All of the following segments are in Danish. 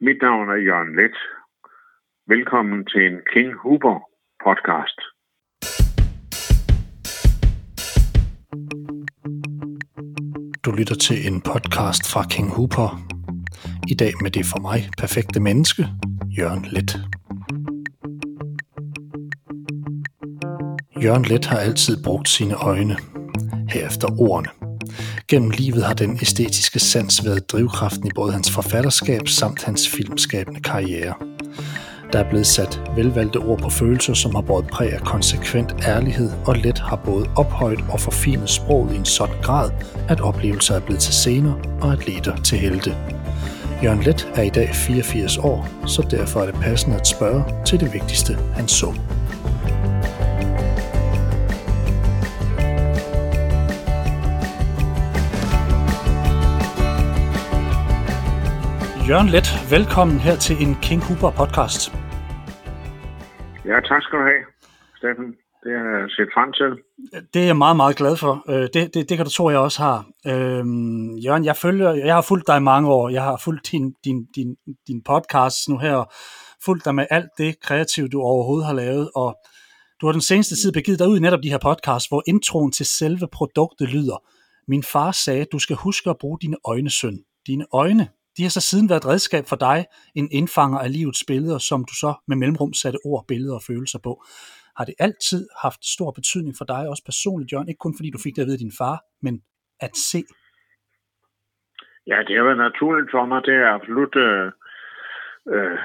Mit navn er Jørgen Let. Velkommen til en King Huber podcast. Du lytter til en podcast fra King Hooper. I dag med det for mig perfekte menneske, Jørgen Let. Jørgen Let har altid brugt sine øjne, herefter ordene. Gennem livet har den æstetiske sans været drivkraften i både hans forfatterskab samt hans filmskabende karriere. Der er blevet sat velvalgte ord på følelser, som har båret præg af konsekvent ærlighed, og let har både ophøjet og forfinet sproget i en sådan grad, at oplevelser er blevet til scener og atleter til helte. Jørgen Let er i dag 84 år, så derfor er det passende at spørge til det vigtigste, han så. Jørgen Let, velkommen her til en King Cooper podcast. Ja, tak skal du have, Steffen. Det har jeg set frem til. Det er jeg meget, meget glad for. Øh, det, det, det kan du tro, jeg også har. Øhm, Jørgen, jeg, følger, jeg har fulgt dig i mange år. Jeg har fulgt din, din, din, din podcast nu her, fulgt dig med alt det kreative, du overhovedet har lavet, og du har den seneste tid begivet dig ud i netop de her podcasts, hvor introen til selve produktet lyder. Min far sagde, du skal huske at bruge dine øjne, søn. Dine øjne, de har så siden været et redskab for dig, en indfanger af livets billeder, som du så med mellemrum satte ord, billeder og følelser på. Har det altid haft stor betydning for dig, også personligt, John? Ikke kun fordi du fik det at vide af din far, men at se? Ja, det har været naturligt for mig. Det er absolut... Øh, øh,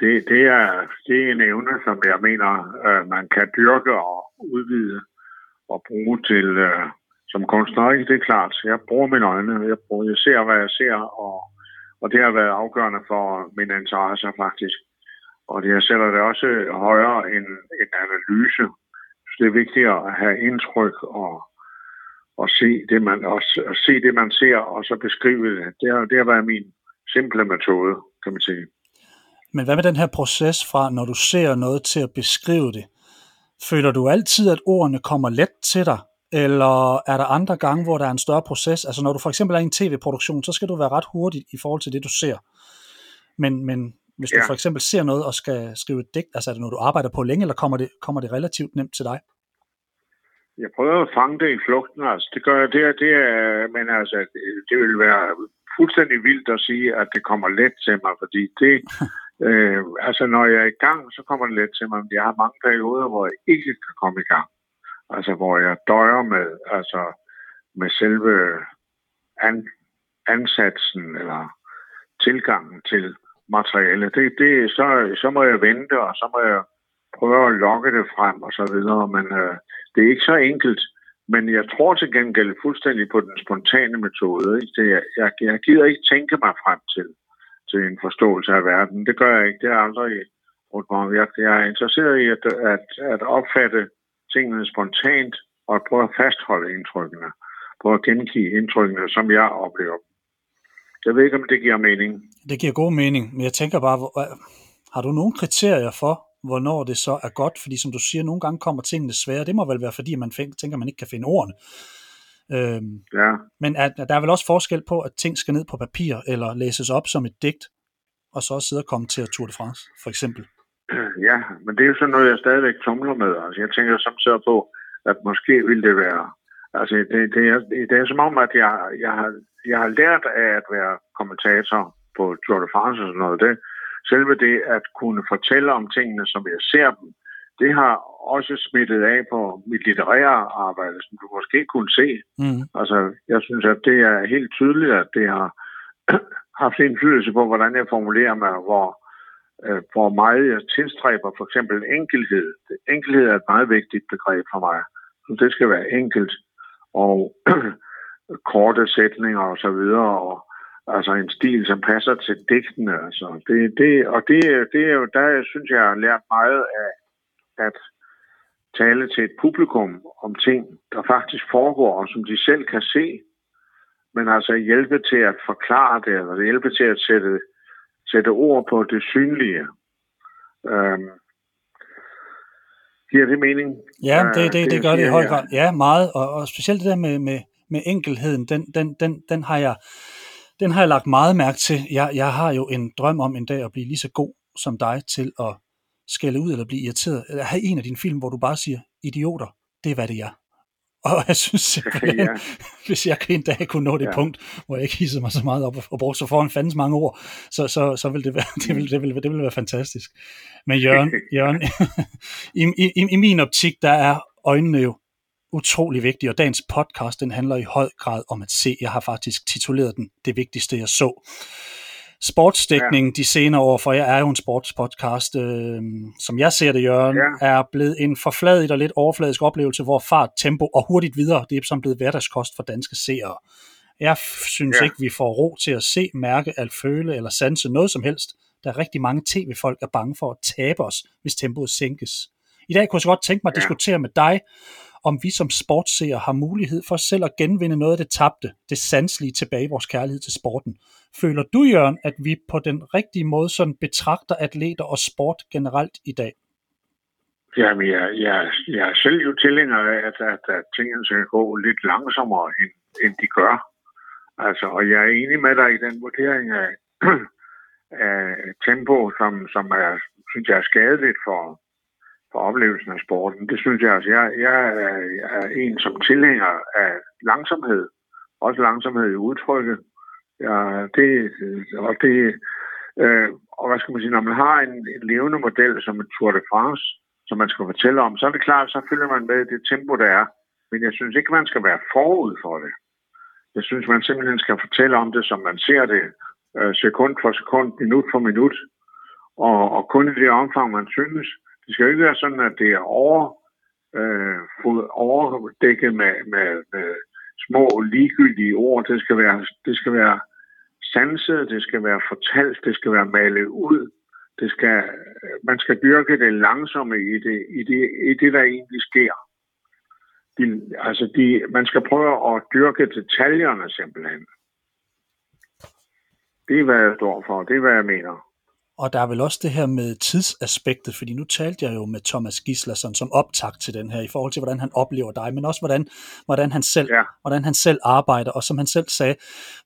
det, det, er, det er en evne, som jeg mener, øh, man kan dyrke og udvide og bruge til øh, som kunstner. Ikke? Det er klart. Jeg bruger mine øjne. Jeg, bruger, jeg ser, hvad jeg ser, og og det har været afgørende for min interesse faktisk. Og det, jeg sætter det også højere end en analyse. Så det er vigtigt at have indtryk og, og se, det, man, og, og se det, man ser, og så beskrive det. Det har, det har været min simple metode, kan man sige. Men hvad med den her proces fra, når du ser noget til at beskrive det? Føler du altid, at ordene kommer let til dig? Eller er der andre gange, hvor der er en større proces? Altså når du for eksempel er i en tv-produktion, så skal du være ret hurtig i forhold til det, du ser. Men, men hvis ja. du for eksempel ser noget og skal skrive et digt, altså er det noget, du arbejder på længe, eller kommer det, kommer det relativt nemt til dig? Jeg prøver at fange det i flugten, altså. Det gør jeg, det, det er, men altså, det, det vil være fuldstændig vildt at sige, at det kommer let til mig, fordi det, øh, altså når jeg er i gang, så kommer det let til mig, men jeg har mange perioder, hvor jeg ikke kan komme i gang altså hvor jeg døjer med, altså med selve an, ansatsen eller tilgangen til materialet. Det, det, så, så må jeg vente, og så må jeg prøve at lokke det frem og så videre, men øh, det er ikke så enkelt. Men jeg tror til gengæld fuldstændig på den spontane metode. Ikke? Det, jeg, jeg gider ikke tænke mig frem til, til en forståelse af verden. Det gør jeg ikke. Det er aldrig brugt mig. Jeg, jeg er interesseret i at, at, at opfatte tingene spontant og prøve at fastholde indtrykkene. Prøve at gengive indtrykkene, som jeg oplever. Jeg ved ikke, om det giver mening. Det giver god mening, men jeg tænker bare, har du nogle kriterier for, hvornår det så er godt? Fordi som du siger, nogle gange kommer tingene svære. Det må vel være, fordi man tænker, at man ikke kan finde ordene. Øhm, ja. Men er, der er vel også forskel på, at ting skal ned på papir, eller læses op som et digt, og så sidde og komme til at Tour de France, for eksempel. Ja, men det er jo sådan noget, jeg stadigvæk tumler med. Altså, jeg tænker samtidig på, at måske ville det være... Altså, det, det, er, det er som om, at jeg, jeg, har, jeg har lært af at være kommentator på Tour de France og sådan noget. Det, selve det at kunne fortælle om tingene, som jeg ser dem, det har også smittet af på mit litterære arbejde, som du måske kunne se. Mm. Altså, jeg synes, at det er helt tydeligt, at det har haft indflydelse på, hvordan jeg formulerer mig, hvor, Øh, hvor meget jeg tilstræber for eksempel enkelhed. Enkelhed er et meget vigtigt begreb for mig. Så det skal være enkelt og korte sætninger og så videre, og altså en stil, som passer til digtene. Altså, det, det, og det, det er jo, der jeg synes jeg, har lært meget af at tale til et publikum om ting, der faktisk foregår, og som de selv kan se, men altså hjælpe til at forklare det, eller hjælpe til at sætte sætte ord på det synlige. Øhm, giver det mening? Ja, det, det, det, det gør det i høj grad. Ja, meget. Og, og specielt det der med, med, med enkelheden, den, den, den, den har jeg Den har jeg lagt meget mærke til. Jeg, jeg har jo en drøm om en dag at blive lige så god som dig til at skælde ud eller blive irriteret. Eller have en af dine film, hvor du bare siger, idioter, det er hvad det er. Og jeg synes simpelthen, ja. hvis jeg en dag kunne nå det ja. punkt, hvor jeg ikke hissede mig så meget op og brugte så foran fandens mange ord, så, så, så ville det være, det ville, det ville, det ville være fantastisk. Men Jørgen, Jørgen i, i, i min optik, der er øjnene jo utrolig vigtige, og dagens podcast, den handler i høj grad om at se. Jeg har faktisk tituleret den Det vigtigste, jeg så sportsdækning ja. de senere år, for jeg er jo en sportspodcast, øh, som jeg ser det, Jørgen, ja. er blevet en forfladet og lidt overfladisk oplevelse, hvor fart, tempo og hurtigt videre, det er som blevet hverdagskost for danske seere. Jeg synes ja. ikke, vi får ro til at se, mærke, at føle eller sanse noget som helst. Der er rigtig mange tv-folk, er bange for at tabe os, hvis tempoet sænkes. I dag kunne jeg så godt tænke mig at ja. diskutere med dig, om vi som sportsseere har mulighed for selv at genvinde noget af det tabte, det sanselige tilbage i vores kærlighed til sporten. Føler du, Jørgen, at vi på den rigtige måde sådan betragter atleter og sport generelt i dag? Jamen, jeg, jeg, jeg er selv jo tilhænger af, at, at, at tingene skal gå lidt langsommere, end, end de gør. Altså, og jeg er enig med dig i den vurdering af, af tempo, som, som er, synes jeg er skadeligt for, for oplevelsen af sporten. Det synes jeg altså. Jeg, jeg, er, jeg er en som tilhænger af langsomhed. Også langsomhed i udtrykket. Ja, det, og det, øh, og hvad skal man sige, når man har en, en levende model som en Tour de France, som man skal fortælle om, så er det klart, så følger man med det tempo, der er. Men jeg synes ikke, man skal være forud for det. Jeg synes, man simpelthen skal fortælle om det, som man ser det, øh, sekund for sekund, minut for minut, og, og kun i det omfang, man synes. Det skal jo ikke være sådan, at det er over, øh, overdækket med, med, med små ligegyldige ord. Det skal være, det skal være sanset, det skal være fortalt, det skal være malet ud. Det skal, man skal dyrke det langsomme i det, i det, i det der egentlig sker. De, altså de, man skal prøve at dyrke detaljerne simpelthen. Det er, hvad jeg står for. Det er, hvad jeg mener. Og der er vel også det her med tidsaspektet, fordi nu talte jeg jo med Thomas Gislason som optakt til den her, i forhold til, hvordan han oplever dig, men også hvordan, hvordan, han, selv, ja. hvordan han selv arbejder, og som han selv sagde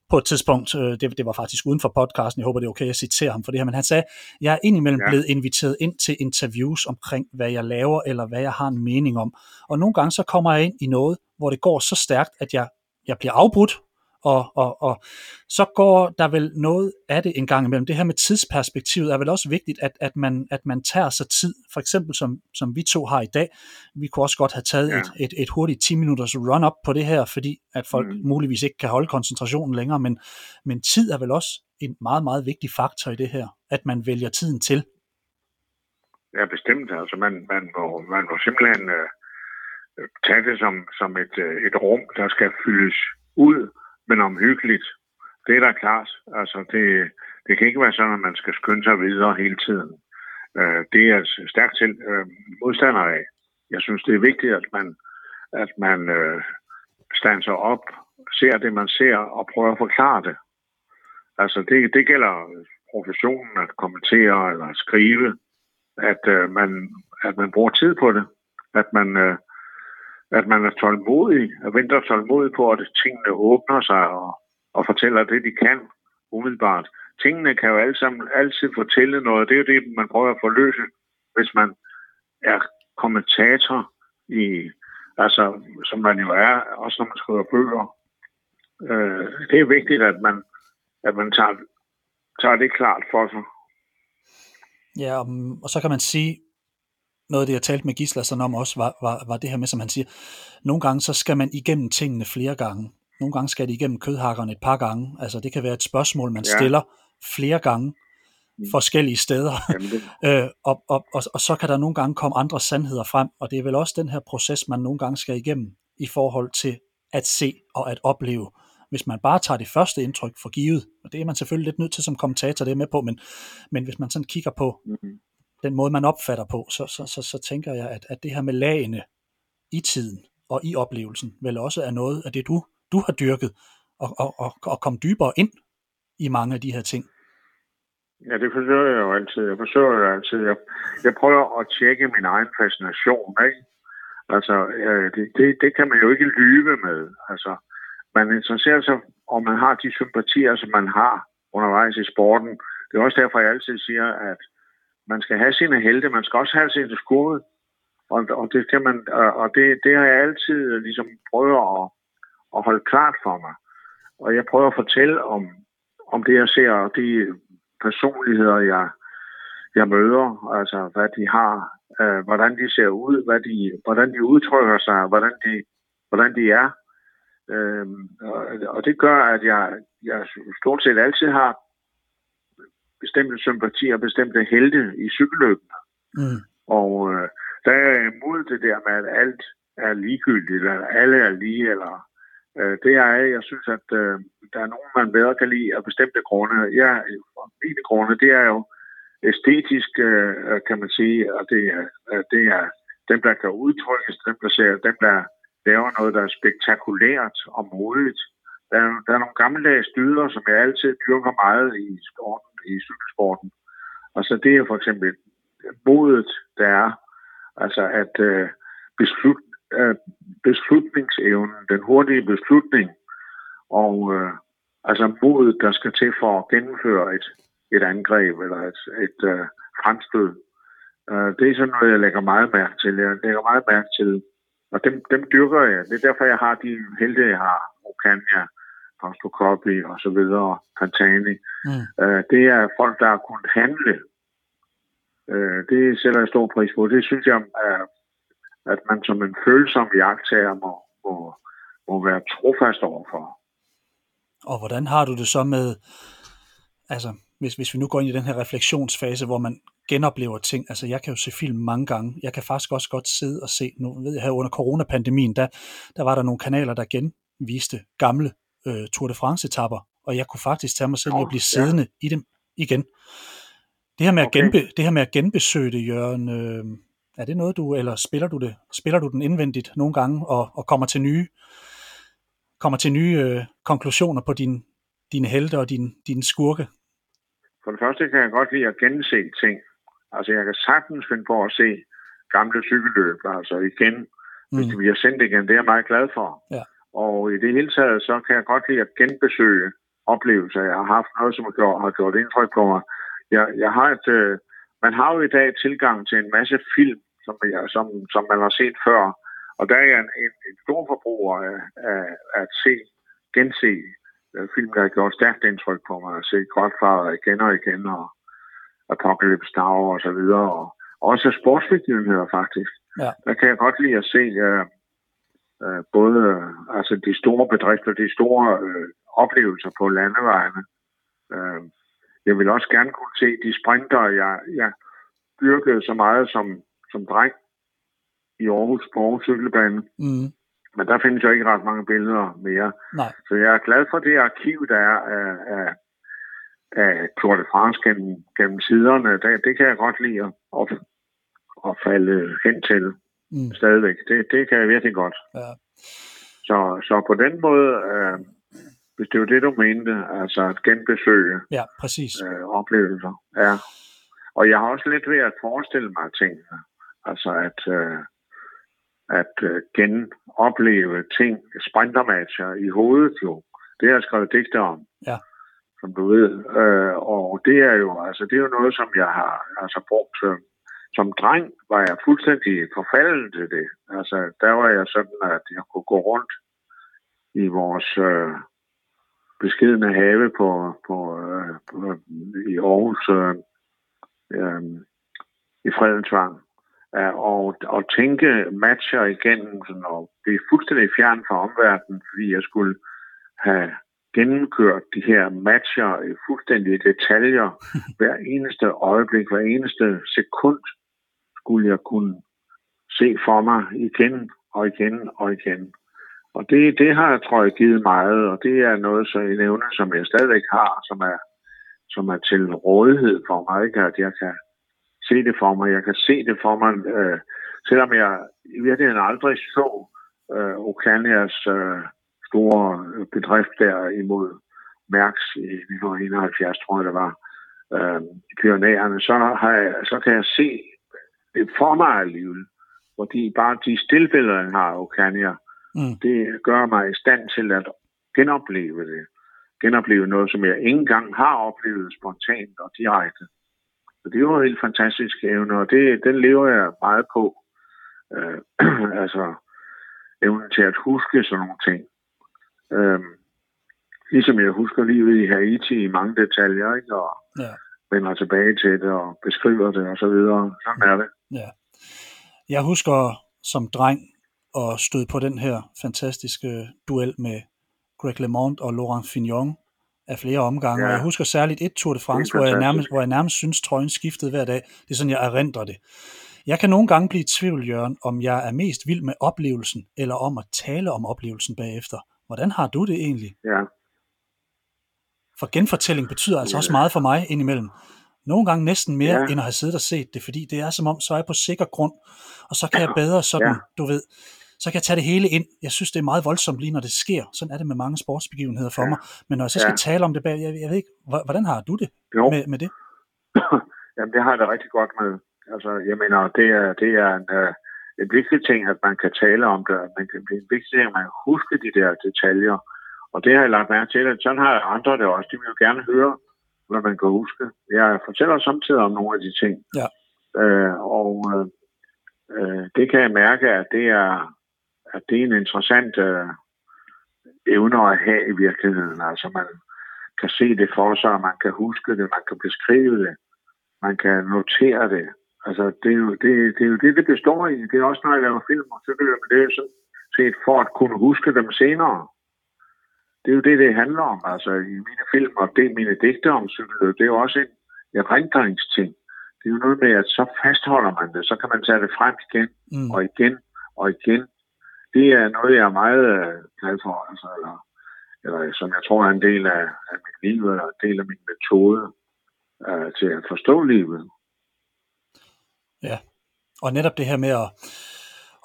på et tidspunkt, øh, det, det var faktisk uden for podcasten, jeg håber det er okay, at citere ham for det her, men han sagde, jeg er indimellem ja. blevet inviteret ind til interviews omkring, hvad jeg laver, eller hvad jeg har en mening om. Og nogle gange så kommer jeg ind i noget, hvor det går så stærkt, at jeg, jeg bliver afbrudt, og, og, og så går der vel noget af det en gang imellem. Det her med tidsperspektivet er vel også vigtigt, at, at, man, at man tager sig tid, for eksempel som, som vi to har i dag. Vi kunne også godt have taget ja. et, et, et hurtigt 10 minutters run-up på det her, fordi at folk mm. muligvis ikke kan holde koncentrationen længere, men, men tid er vel også en meget, meget vigtig faktor i det her, at man vælger tiden til. Ja, bestemt. Altså man, man, må, man må simpelthen øh, tage det som, som et, øh, et rum, der skal fyldes ud men omhyggeligt. Det er da klart. Altså, det, det kan ikke være sådan, at man skal skynde sig videre hele tiden. Øh, det er jeg stærkt til øh, modstander af. Jeg synes, det er vigtigt, at man, at man øh, standser op, ser det, man ser, og prøver at forklare det. Altså, det, det gælder professionen at kommentere eller at skrive, at, øh, man, at man bruger tid på det. At man, øh, at man er tålmodig, og venter tålmodig på, at tingene åbner sig og, og fortæller det, de kan umiddelbart. Tingene kan jo alle sammen altid fortælle noget. Det er jo det, man prøver at forløse, hvis man er kommentator i, altså, som man jo er, også når man skriver bøger. Øh, det er vigtigt, at man, at man tager, tager det klart for sig. Ja, og så kan man sige, noget af det, jeg talte med Gislason om også, var, var, var det her med, som han siger, nogle gange så skal man igennem tingene flere gange. Nogle gange skal det igennem kødhakkerne et par gange. Altså det kan være et spørgsmål, man ja. stiller flere gange mm. forskellige steder. øh, og, og, og, og så kan der nogle gange komme andre sandheder frem, og det er vel også den her proces, man nogle gange skal igennem i forhold til at se og at opleve. Hvis man bare tager det første indtryk for givet, og det er man selvfølgelig lidt nødt til som kommentator, det er med på, men, men hvis man sådan kigger på, mm-hmm den måde, man opfatter på, så, så, så, så tænker jeg, at, at det her med lagene i tiden og i oplevelsen, vel også er noget af det, du, du har dyrket, og, og, og, og komme dybere ind i mange af de her ting. Ja, det forsøger jeg jo altid. Jeg forsøger jo altid. Jeg, jeg prøver at tjekke min egen fascination, ikke? Altså, øh, det, det, det kan man jo ikke lyve med. Altså, man interesserer sig, og man har de sympatier, som man har undervejs i sporten. Det er også derfor, jeg altid siger, at man skal have sine helte, man skal også have sine skud. Og, og, det, kan man, og det, det har jeg altid øh, ligesom prøvet at, at holde klart for mig. Og jeg prøver at fortælle om, om det, jeg ser, og de personligheder, jeg, jeg møder, altså hvad de har, øh, hvordan de ser ud, hvad de, hvordan de udtrykker sig, hvordan de, hvordan de er. Øh, og, og det gør, at jeg, jeg stort set altid har bestemte sympatier, bestemte helte i cykelløbene. Mm. Og øh, der er jeg imod det der med, at alt er ligegyldigt, eller alle er lige, eller øh, det er jeg. Jeg synes, at øh, der er nogen, man bedre kan lide af bestemte grunde. Ja, mine grunde, det er jo æstetisk, øh, kan man sige, og det er, øh, det er dem, der kan udtrykkes, dem, der, ser, dem, der laver noget, der er spektakulært og modigt. Der er, der er nogle gammeldags dyder, som jeg altid dyrker meget i sporten, i cykelsporten. Og så det er for eksempel modet, der er, altså at øh, beslut, øh, beslutningsevnen, den hurtige beslutning, og øh, altså modet, der skal til for at gennemføre et, et angreb eller et, et øh, fremstød. Øh, det er sådan noget, jeg lægger meget mærke til. Jeg lægger meget mærke til, og dem, dem dyrker jeg. Det er derfor, jeg har de helte, jeg har. Okanja, Fausto Coppi og så videre, Pantani. Mm. Øh, det er folk, der har kunnet handle. Øh, det sætter jeg stor pris på. Det synes jeg, er, at man som en følsom jagttager må, må, må være trofast overfor. Og hvordan har du det så med, altså hvis, hvis vi nu går ind i den her refleksionsfase, hvor man genoplever ting, altså jeg kan jo se film mange gange, jeg kan faktisk også godt sidde og se, nu ved jeg her under coronapandemien, der, der var der nogle kanaler, der genviste gamle øh, Tour de France-etapper, og jeg kunne faktisk tage mig selv i at blive siddende ja. i dem igen. Det her med, okay. at, genbe, det her med at genbesøge det, Jørgen, øh, er det noget du, eller spiller du det, spiller du den indvendigt nogle gange, og, og kommer til nye, kommer til nye øh, konklusioner på din, dine helte og din, dine skurke? For det første kan jeg godt lide at gense ting. Altså jeg kan sagtens finde på at se gamle cykelløb, altså igen, mm. hvis de bliver sendt igen. Det er jeg meget glad for. Ja. Og i det hele taget, så kan jeg godt lide at genbesøge oplevelser. Jeg har haft noget, som har gjort, har gjort indtryk på mig. Jeg, jeg har et, øh, man har jo i dag tilgang til en masse film, som, jeg, som, som man har set før. Og der er jeg en, en, en stor forbruger af, af, at se, gense øh, film, der har gjort stærkt indtryk på mig. At se Godfather igen og igen, og Apocalypse Now og så videre. Og også sportsbegivenheder faktisk. Ja. Der kan jeg godt lide at se uh, uh, både altså de store bedrifter, de store uh, oplevelser på landevejene. Uh, jeg vil også gerne kunne se de sprinter, jeg, jeg dyrkede så meget som, som dreng i Aarhus på Aarhus Cykelbane. Mm. Men der findes jo ikke ret mange billeder mere. Nej. Så jeg er glad for det arkiv, der er af, af, af Tour de France gennem, gennem siderne. Det, det kan jeg godt lide at, at falde hen til mm. stadigvæk. Det, det kan jeg virkelig godt. Ja. Så, så på den måde, øh, hvis det var det, du mente, altså at genbesøge ja, præcis. Øh, oplevelser. Ja. Og jeg har også lidt ved at forestille mig tingene. Altså at, øh, at øh, genopleve ting, sprintermatcher i hovedet jo. Det har jeg skrevet digter om. Ja. Som du ved. Øh, og det er jo altså det er jo noget, som jeg har altså brugt. Øh, som dreng var jeg fuldstændig forfalden til det. Altså, der var jeg sådan, at jeg kunne gå rundt i vores øh, beskedende have på, på, øh, på i Aarhus øh, øh, i Fredensvang øh, og, og tænke matcher igennem sådan, og blive fuldstændig fjern fra omverdenen, fordi jeg skulle have gennemkørt de her matcher i fuldstændige detaljer. Hver eneste øjeblik, hver eneste sekund skulle jeg kunne se for mig igen og igen og igen. Og det, det har, tror jeg, givet meget, og det er noget, så en evne, som jeg stadigvæk har, som er, som er til rådighed for mig, ikke? at jeg kan se det for mig. Jeg kan se det for mig, øh, selvom jeg i virkeligheden aldrig så øh, Okanias øh, store øh, bedrift der imod Mærks i 1971, tror jeg det var, øh, i Pyrenæerne, så, har jeg, så kan jeg se for mig alligevel. Fordi bare de stillbilleder, han har, Okania, mm. det gør mig i stand til at genopleve det. Genopleve noget, som jeg ikke engang har oplevet spontant og direkte. Så det var en helt fantastisk evne, og det, den lever jeg meget på. Øh, altså, evnen til at huske sådan nogle ting. Øh, ligesom jeg husker livet i Haiti i mange detaljer, ikke? og ja. Vender tilbage til det og beskriver det og så videre. Sådan er det. Ja. Jeg husker som dreng at støde på den her fantastiske duel med Greg LeMond og Laurent Fignon af flere omgange. Ja. Og jeg husker særligt et Tour de France, hvor jeg, nærmest, hvor jeg nærmest synes, trøjen skiftede hver dag. Det er sådan, jeg erindrer det. Jeg kan nogle gange blive i tvivl, Jørgen, om jeg er mest vild med oplevelsen, eller om at tale om oplevelsen bagefter. Hvordan har du det egentlig? Ja. For genfortælling betyder altså ja. også meget for mig indimellem. Nogle gange næsten mere, ja. end at have siddet og set det, fordi det er som om, så er jeg på sikker grund, og så kan jeg bedre sådan, ja. du ved, så kan jeg tage det hele ind. Jeg synes, det er meget voldsomt lige, når det sker. Sådan er det med mange sportsbegivenheder for ja. mig. Men når jeg så skal ja. tale om det bag, jeg, jeg ved ikke, hvordan har du det med, med det? Jamen, det har jeg da rigtig godt med. Altså, jeg mener, det er, det er en, uh, en vigtig ting, at man kan tale om det. Man kan, det er en vigtig ting, at man husker de der detaljer. Og det har jeg lagt mærke til. Sådan har andre det også. De vil jo gerne høre, hvad man kan huske. Jeg fortæller samtidig om nogle af de ting. Ja. Uh, og uh, det kan jeg mærke, at det er, at det er en interessant uh, evne at have i virkeligheden. Altså man kan se det for sig, man kan huske det, man kan beskrive det, man kan notere det. Altså det er jo det, det, er jo det, det består i. Det er også, når jeg laver film, og så vil jeg det sådan set for at kunne huske dem senere. Det er jo det, det handler om. Altså i mine film og det mine digte om cykelløb, det er jo også en erindringsting. Det er jo noget med, at så fastholder man det, så kan man tage det frem igen mm. og igen og igen det er noget, jeg er meget øh, glad for, altså, eller, eller som jeg tror er en del af, af mit liv, eller en del af min metode uh, til at forstå livet. Ja, og netop det her med at,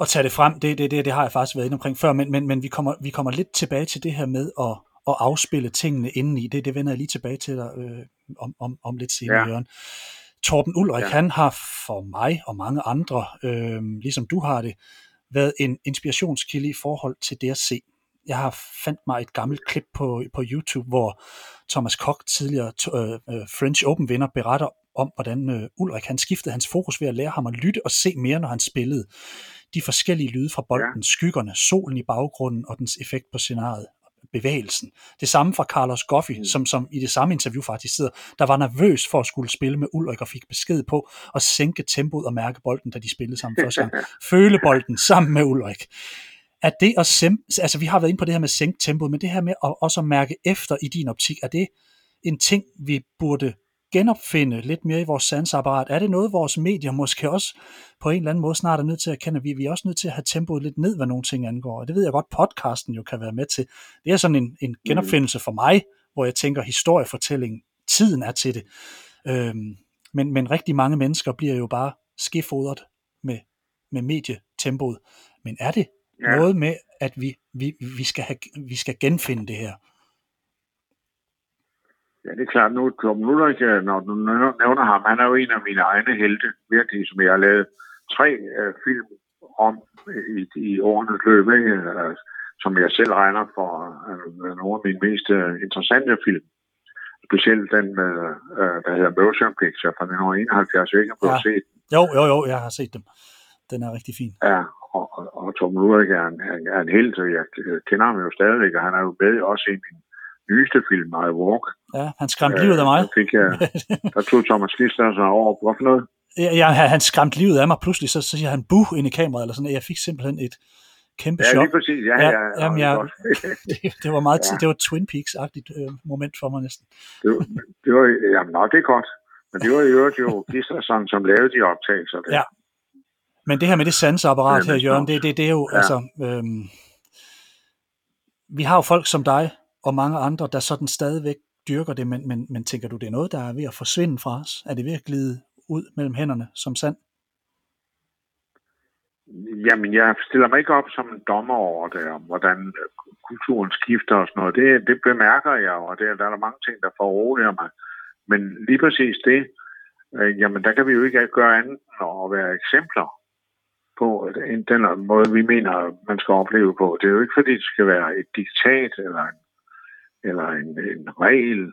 at tage det frem, det, det, det, det har jeg faktisk været inde omkring før, men, men, men vi, kommer, vi kommer lidt tilbage til det her med at, at afspille tingene indeni. Det, det vender jeg lige tilbage til dig øh, om, om, om lidt senere, ja. Jørgen. Torben Ulrik, ja. han har for mig og mange andre, øh, ligesom du har det, været en inspirationskilde i forhold til det at se. Jeg har fandt mig et gammelt klip på, på YouTube, hvor Thomas Koch, tidligere øh, øh, French Open vinder, beretter om, hvordan øh, Ulrik han skiftede hans fokus ved at lære ham at lytte og se mere, når han spillede. De forskellige lyde fra bolden, ja. skyggerne, solen i baggrunden og dens effekt på scenariet bevægelsen. Det samme fra Carlos Goffi, mm. som, som i det samme interview faktisk sidder, der var nervøs for at skulle spille med Ulrik og fik besked på at sænke tempoet og mærke bolden, da de spillede sammen første gang. Føle bolden sammen med Ulrik. Er det at sem- altså vi har været inde på det her med at sænke tempoet, men det her med at også at mærke efter i din optik, er det en ting, vi burde genopfinde lidt mere i vores sansapparat? Er det noget, vores medier måske også på en eller anden måde snart er nødt til at kende? Vi, vi er også nødt til at have tempoet lidt ned, hvad nogle ting angår. Og det ved jeg godt, podcasten jo kan være med til. Det er sådan en, en mm. genopfindelse for mig, hvor jeg tænker historiefortælling, tiden er til det. Øhm, men, men rigtig mange mennesker bliver jo bare skifodret med, med medietempoet. Men er det ja. noget med, at vi, vi, vi, skal have, vi skal genfinde det her? Ja, det er klart. Nu, nu når du nævner ham, han er jo en af mine egne helte, virkelig, som jeg har lavet tre uh, film om i, i årenes løb? Uh, som jeg selv regner for uh, nogle af mine mest uh, interessante film. Specielt den, uh, uh, der hedder Motion Picture fra 1971. Jeg ikke har ja. set. Jo, jo, jo, jeg har set dem. Den er rigtig fin. Ja, og, og, og Tom Ulrik er en, er en helt, jeg kender ham jo stadigvæk, og han er jo med også i min nyeste film, I Walk. Ja, han skræmte livet af mig. Der, fik jeg, der tog Thomas Lister sig over. Hvorfor noget? Ja, ja, han skræmte livet af mig. Pludselig så, så siger han buh ind i kameraet, eller sådan. Jeg fik simpelthen et kæmpe ja, chok. Ja, lige præcis. Ja, ja, ja, jamen, jeg, det, det, var meget, ja. det var Twin Peaks-agtigt øh, moment for mig næsten. Det, var, det var, jamen, nå, det er godt. Men det var i øvrigt jo Gisterson, som lavede de optagelser. Der. Ja. Men det her med det sansapparat her, Jørgen, det, det, det er jo, ja. altså, øhm, vi har jo folk som dig, og mange andre, der sådan stadigvæk dyrker det, men, men, men tænker du, det er noget, der er ved at forsvinde fra os? Er det ved at glide ud mellem hænderne som sand? Jamen, jeg stiller mig ikke op som en dommer over det, om hvordan øh, kulturen skifter og sådan noget. Det, det bemærker jeg, og det, der er der mange ting, der foruroliger mig. Men lige præcis det, øh, jamen der kan vi jo ikke gøre andet end at være eksempler på den måde, vi mener, man skal opleve på. Det er jo ikke, fordi det skal være et diktat eller en eller en, en regel.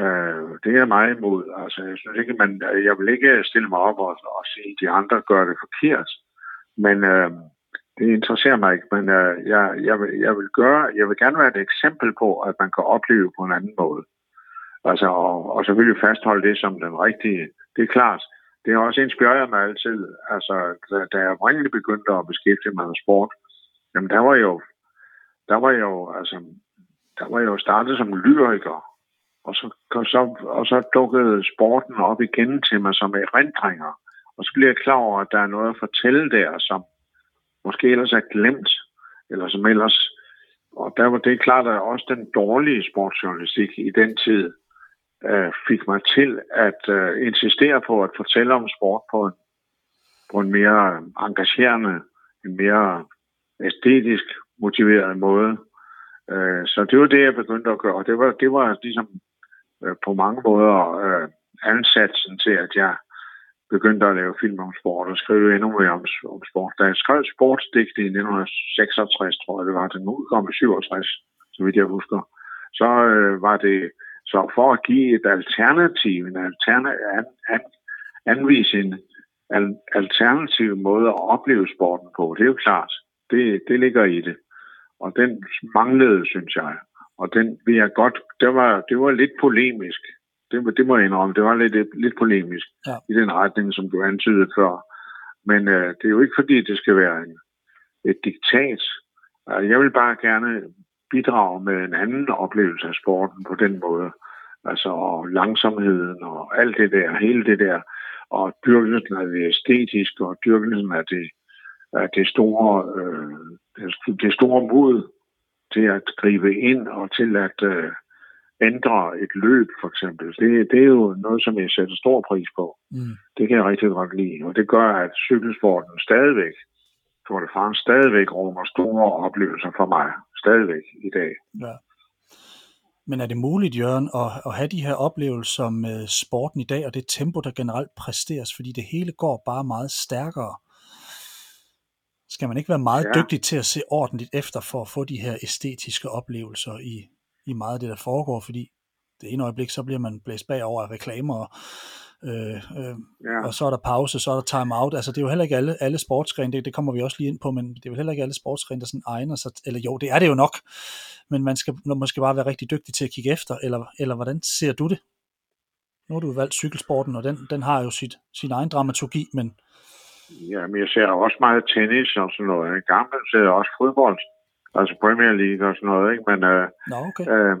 Øh, det er jeg meget imod. Altså, jeg synes ikke, man, jeg vil ikke stille mig op og, og sige, at de andre gør det forkert. Men øh, det interesserer mig ikke. Men øh, jeg, jeg, vil, jeg, vil gøre, jeg vil gerne være et eksempel på, at man kan opleve på en anden måde. Altså, og, og selvfølgelig fastholde det som den rigtige. Det er klart. Det har også inspireret mig altid. Altså, da, da jeg oprindeligt begyndte at beskæftige mig med sport, jamen der var jo, der var jo, altså, der var jo startet som lyriker. Og så, og så, og så dukkede sporten op igen til mig som erindringer. Og så bliver jeg klar over, at der er noget at fortælle der, som måske ellers er glemt, eller som ellers... Og der var det klart, at også den dårlige sportsjournalistik i den tid øh, fik mig til at øh, insistere på at fortælle om sport på en, på en mere engagerende, en mere æstetisk motiveret måde. Øh, så det var det, jeg begyndte at gøre. Det var, det var ligesom øh, på mange måder øh, ansatsen til, at jeg begyndte at lave film om sport og skrive endnu mere om, om sport. Da jeg skrev sportsdigte i 1966, tror jeg det var, den udkom i 67, så vidt jeg husker, så øh, var det så for at give et alternativ, en alternativ, an, an, anvise en al, alternativ måde at opleve sporten på, det er jo klart, det, det ligger i det. Og den manglede, synes jeg. Og den vil jeg godt, det var, det var lidt polemisk. Det, det må jeg indrømme, det var lidt, lidt polemisk ja. i den retning, som du antydede før. Men øh, det er jo ikke fordi, det skal være en, et diktat. Altså, jeg vil bare gerne bidrage med en anden oplevelse af sporten på den måde. Altså og langsomheden og alt det der, hele det der, og dyrkelsen af det æstetiske og dyrkelsen af det, af det store, øh, det store mod til at gribe ind og til at øh, ændre et løb, for eksempel. Det, det er jo noget, som jeg sætter stor pris på. Mm. Det kan jeg rigtig godt lide, og det gør, at cykelsporten stadigvæk, for det France stadigvæk rummer store oplevelser for mig. Stadigvæk i dag. Ja. Men er det muligt, Jørgen, at, at have de her oplevelser med sporten i dag, og det tempo, der generelt præsteres, fordi det hele går bare meget stærkere? Skal man ikke være meget ja. dygtig til at se ordentligt efter for at få de her æstetiske oplevelser i, i meget af det, der foregår? Fordi det ene øjeblik, så bliver man blæst bagover af reklamer, øh, øh, ja. og så er der pause, så er der time out. Altså det er jo heller ikke alle, alle sportsgrene, det, det kommer vi også lige ind på, men det er jo heller ikke alle sportsgrene, der sådan egner sig, eller jo, det er det jo nok, men man skal måske bare være rigtig dygtig til at kigge efter, eller, eller hvordan ser du det? Nu har du valgt cykelsporten, og den, den har jo sit, sin egen dramaturgi, men... Ja, men jeg ser også meget tennis og sådan noget. I gang ser jeg også fodbold, altså Premier League og sådan noget, ikke? Men øh, Nå, okay. øh,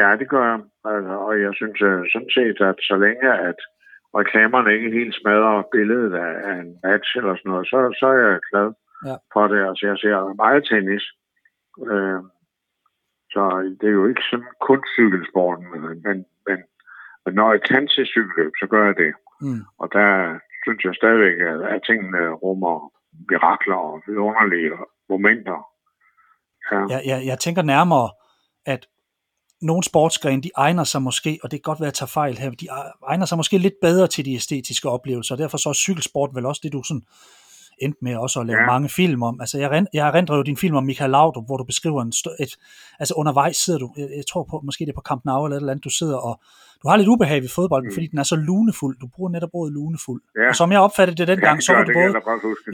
Ja, det gør jeg. Altså, og jeg synes uh, sådan set, at så længe at reklamerne ikke helt smadrer billedet af, af en match eller sådan noget, så, så er jeg glad ja. for det. Altså, jeg ser meget tennis. Uh, så det er jo ikke sådan kun cykelsporten, men, men, men når jeg kan se cykelløb, så gør jeg det. Mm. Og der synes jeg stadigvæk, at, tingene rummer mirakler og vidunderlige momenter. Ja. Jeg, jeg, jeg tænker nærmere, at nogle sportsgrene, de egner sig måske, og det kan godt være, at jeg tager fejl her, de e-, egner sig måske lidt bedre til de æstetiske oplevelser, og derfor så er cykelsport vel også det, du sådan endte med også at lave ja. mange film om. Altså, jeg, jeg erindrer jo din film om Michael Laudrup, hvor du beskriver en et, altså undervejs sidder du, jeg, jeg tror på, måske det er på Camp Nou eller et eller andet, du sidder og du har lidt ubehag ved fodbold, mm. fordi den er så lunefuld. Du bruger netop ordet lunefuld. Ja. Og som jeg opfattede det dengang, ja, så var du både...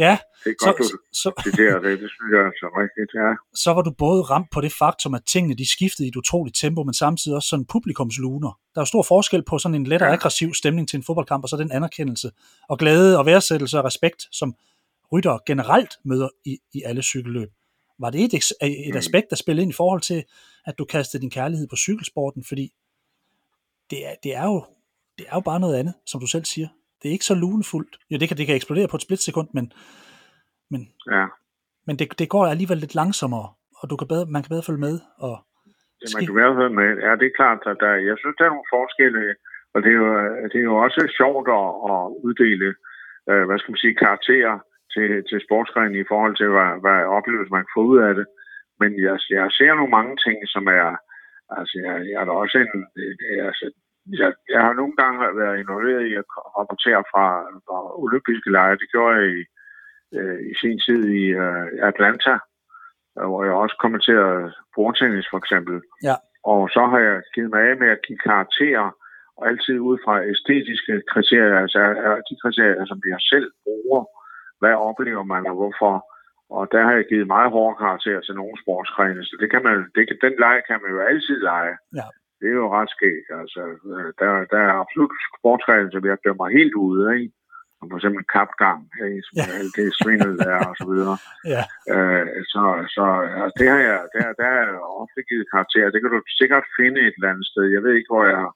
Ja, det er godt, så, du så, citerer det. Det synes jeg er så rigtigt, ja. Så var du både ramt på det faktum, at tingene de skiftede i et utroligt tempo, men samtidig også sådan publikumsluner. Der er jo stor forskel på sådan en let og aggressiv stemning til en fodboldkamp, og så den anerkendelse og glæde og værdsættelse og respekt, som rytter generelt møder i, i alle cykelløb. Var det et, et mm. aspekt, der spillede ind i forhold til, at du kastede din kærlighed på cykelsporten? Fordi det er, det er, jo, det er jo bare noget andet, som du selv siger. Det er ikke så lunefuldt. Jo, det kan, det kan eksplodere på et splitsekund, men, men, ja. men det, det går alligevel lidt langsommere, og du kan bedre, man kan bedre følge med. Og ja, man kan bedre følge med. Ja, det er klart, at der, jeg synes, der er nogle forskelle, og det er jo, det er jo også sjovt at, at uddele, øh, hvad skal man sige, karakterer til, til sportsgrenen i forhold til, hvad, hvad oplevelse man kan få ud af det. Men jeg, jeg ser nogle mange ting, som er, altså jeg, jeg er da også en, altså, jeg, jeg har nogle gange været involveret i at rapportere fra, fra olympiske lejre. Det gjorde jeg i, øh, i sin tid i øh, Atlanta, hvor jeg også kommenterede bordtennis for eksempel. Ja. og så har jeg givet mig af med at give karakterer, og altid ud fra æstetiske kriterier, altså de kriterier, som jeg selv bruger. Hvad oplever man, og hvorfor? Og der har jeg givet meget hårde karakterer til nogle sportsgrene, så det kan man, det, den leg kan man jo altid lege. Ja. Det er jo ret skægt. Altså, der, der er absolut sportsgrene, som jeg dømmer helt ude af. Som for eksempel kapgang, hey, som ja. alt det svindel der og så videre. Ja. Øh, så så altså, det har jeg, der, der er ofte givet karakterer. Det kan du sikkert finde et eller andet sted. Jeg ved ikke, hvor jeg har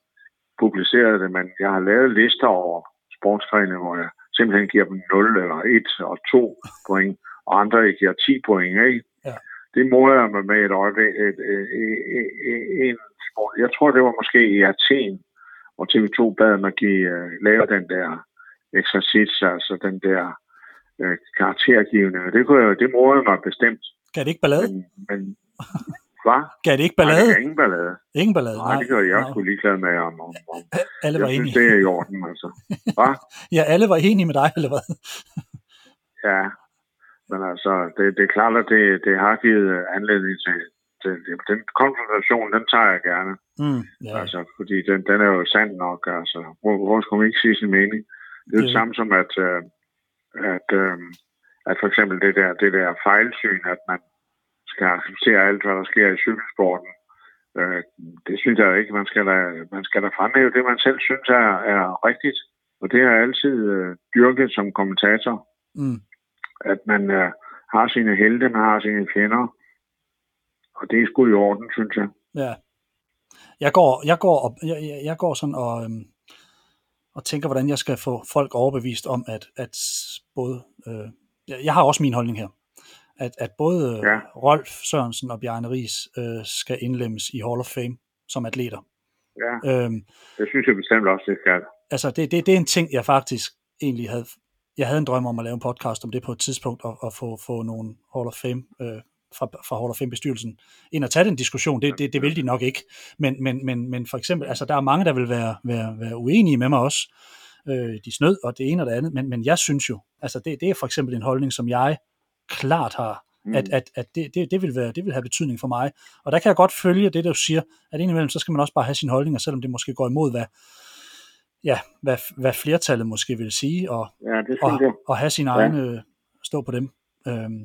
publiceret det, men jeg har lavet lister over sportsgrene, hvor jeg simpelthen giver dem 0 eller 1 og 2 point, og andre giver 10 point. Ikke? Ja. Det måler jeg mig med et øjeblik. Et, et, et, et, en sport. Jeg tror, det var måske i Athen, hvor TV2 bad mig give, uh, lave den der eksercits, altså den der uh, karaktergivning. Det, kunne jeg, det mig bestemt. Kan det ikke ballade? Men, men hvad? Gav det ikke ballade? Nej, det ingen ballade. Ingen ballade? Nej, det gør jeg sgu ligeglad med, om, om, om. Alle jeg var synes, enige. det er i orden, altså. Hvad? ja, alle var enige med dig, eller hvad? Ja, men altså, det, det er klart, at det, det har givet anledning til, til, den konfrontation, den tager jeg gerne. Mm, ja. Altså, fordi den, den er jo sand nok, altså. Hvor, hvor skulle man ikke sige sin mening? Det er det samme som, at, øh, at, øh, at for eksempel det der, det der fejlsyn, at man skal acceptere alt, hvad der sker i cykelsporten. Øh, det synes jeg ikke. Man skal da, man skal da fremhæve det, man selv synes er, er rigtigt. Og det har jeg altid øh, dyrket som kommentator, Mm. at man øh, har sine helte, man har sine fjender. Og det er sgu i orden, synes jeg. Ja. Jeg går, jeg går, op, jeg, jeg, jeg går sådan og, øhm, og tænker, hvordan jeg skal få folk overbevist om, at, at både, øh, jeg- jeg har også min holdning her, at, at både Ja. Rolf Sørensen og Bjarne Ries øh, skal indlemmes i Hall of Fame som atleter. Ja, Øhm, det synes jeg bestemt også, det skal. altså det, det, det er en ting, jeg faktisk egentlig havde, jeg havde en drøm om at lave en podcast om det på et tidspunkt, og, og få, få nogle Hall of Fame, øh, fra, fra Hall of Fame bestyrelsen, ind og tage den diskussion, det, det, det vil de nok ikke, men, men, men, men for eksempel, altså der er mange, der vil være, være, være uenige med mig også, øh, de snød og det ene og det andet, men, men jeg synes jo, altså det, det er for eksempel en holdning, som jeg klart har, Mm. at, at, at det, det, det, vil være, det vil have betydning for mig. Og der kan jeg godt følge det, der du siger, at indimellem, så skal man også bare have sine holdninger, selvom det måske går imod, hvad, ja, hvad, hvad flertallet måske vil sige, og, Ja, det og, jeg. og have sin Ja. egen, øh, stå på dem. Øhm,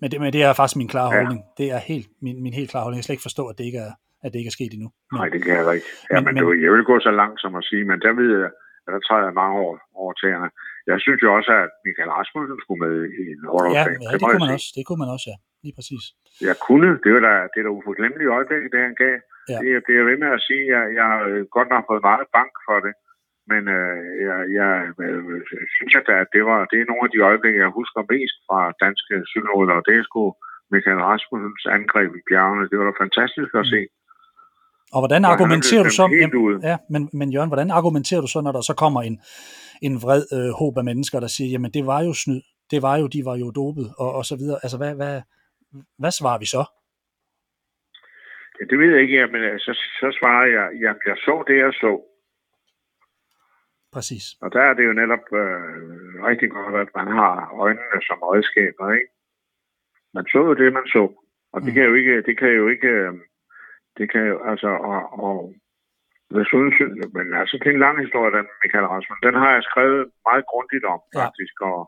men, det, men det er faktisk min klare Ja. holdning. Det er helt, min, min helt klare holdning. Jeg kan slet ikke forstå, at det ikke er, at det ikke er sket endnu. Men, Nej, det kan jeg ikke. Ja, Men- men, men, jeg vil gå så langt som at sige, men der ved jeg, at der træder jeg mange år over tæerne. Jeg synes jo også, at Michael Rasmussen skulle med i en Hall of ja, Fame. ja, det kunne man også. Det kunne man også, ja. Lige præcis. Jeg kunne. Det var da, det er da uforglemmeligt øjeblik, det han gav. Ja. Det, er- det er jeg ved med at sige. Jeg, jeg har godt nok fået meget bank for det. Men øh, jeg, jeg øh, synes, at det, var, det er nogle af de øjeblikke, jeg husker mest fra danske cykelrytter. Det er sgu Michael Rasmussens angreb i bjergene. Det var da fantastisk at se. Og hvordan Og er argumenterer du så? ud. ja, men, men Jørgen, hvordan argumenterer du så, når der så kommer en, en vred øh, håb af mennesker, der siger, jamen det var jo snyd, det var jo, de var jo dopet, og, og så videre. Altså, hvad, hvad, hvad svarer vi så? Ja, det ved jeg ikke, men øh, så, så svarer jeg, jamen jeg så det, jeg så. Præcis. Og der er det jo netop øh, rigtig godt, at man har øjnene som redskaber, ikke? Man så jo det, man så. Og det Mm. kan jo ikke, det kan jo ikke, øh, det kan jo, altså, og, og desuden synes jeg, men altså, det er en lang historie, den Michael Rasmussen. Den har jeg skrevet meget grundigt om, Ja. faktisk, og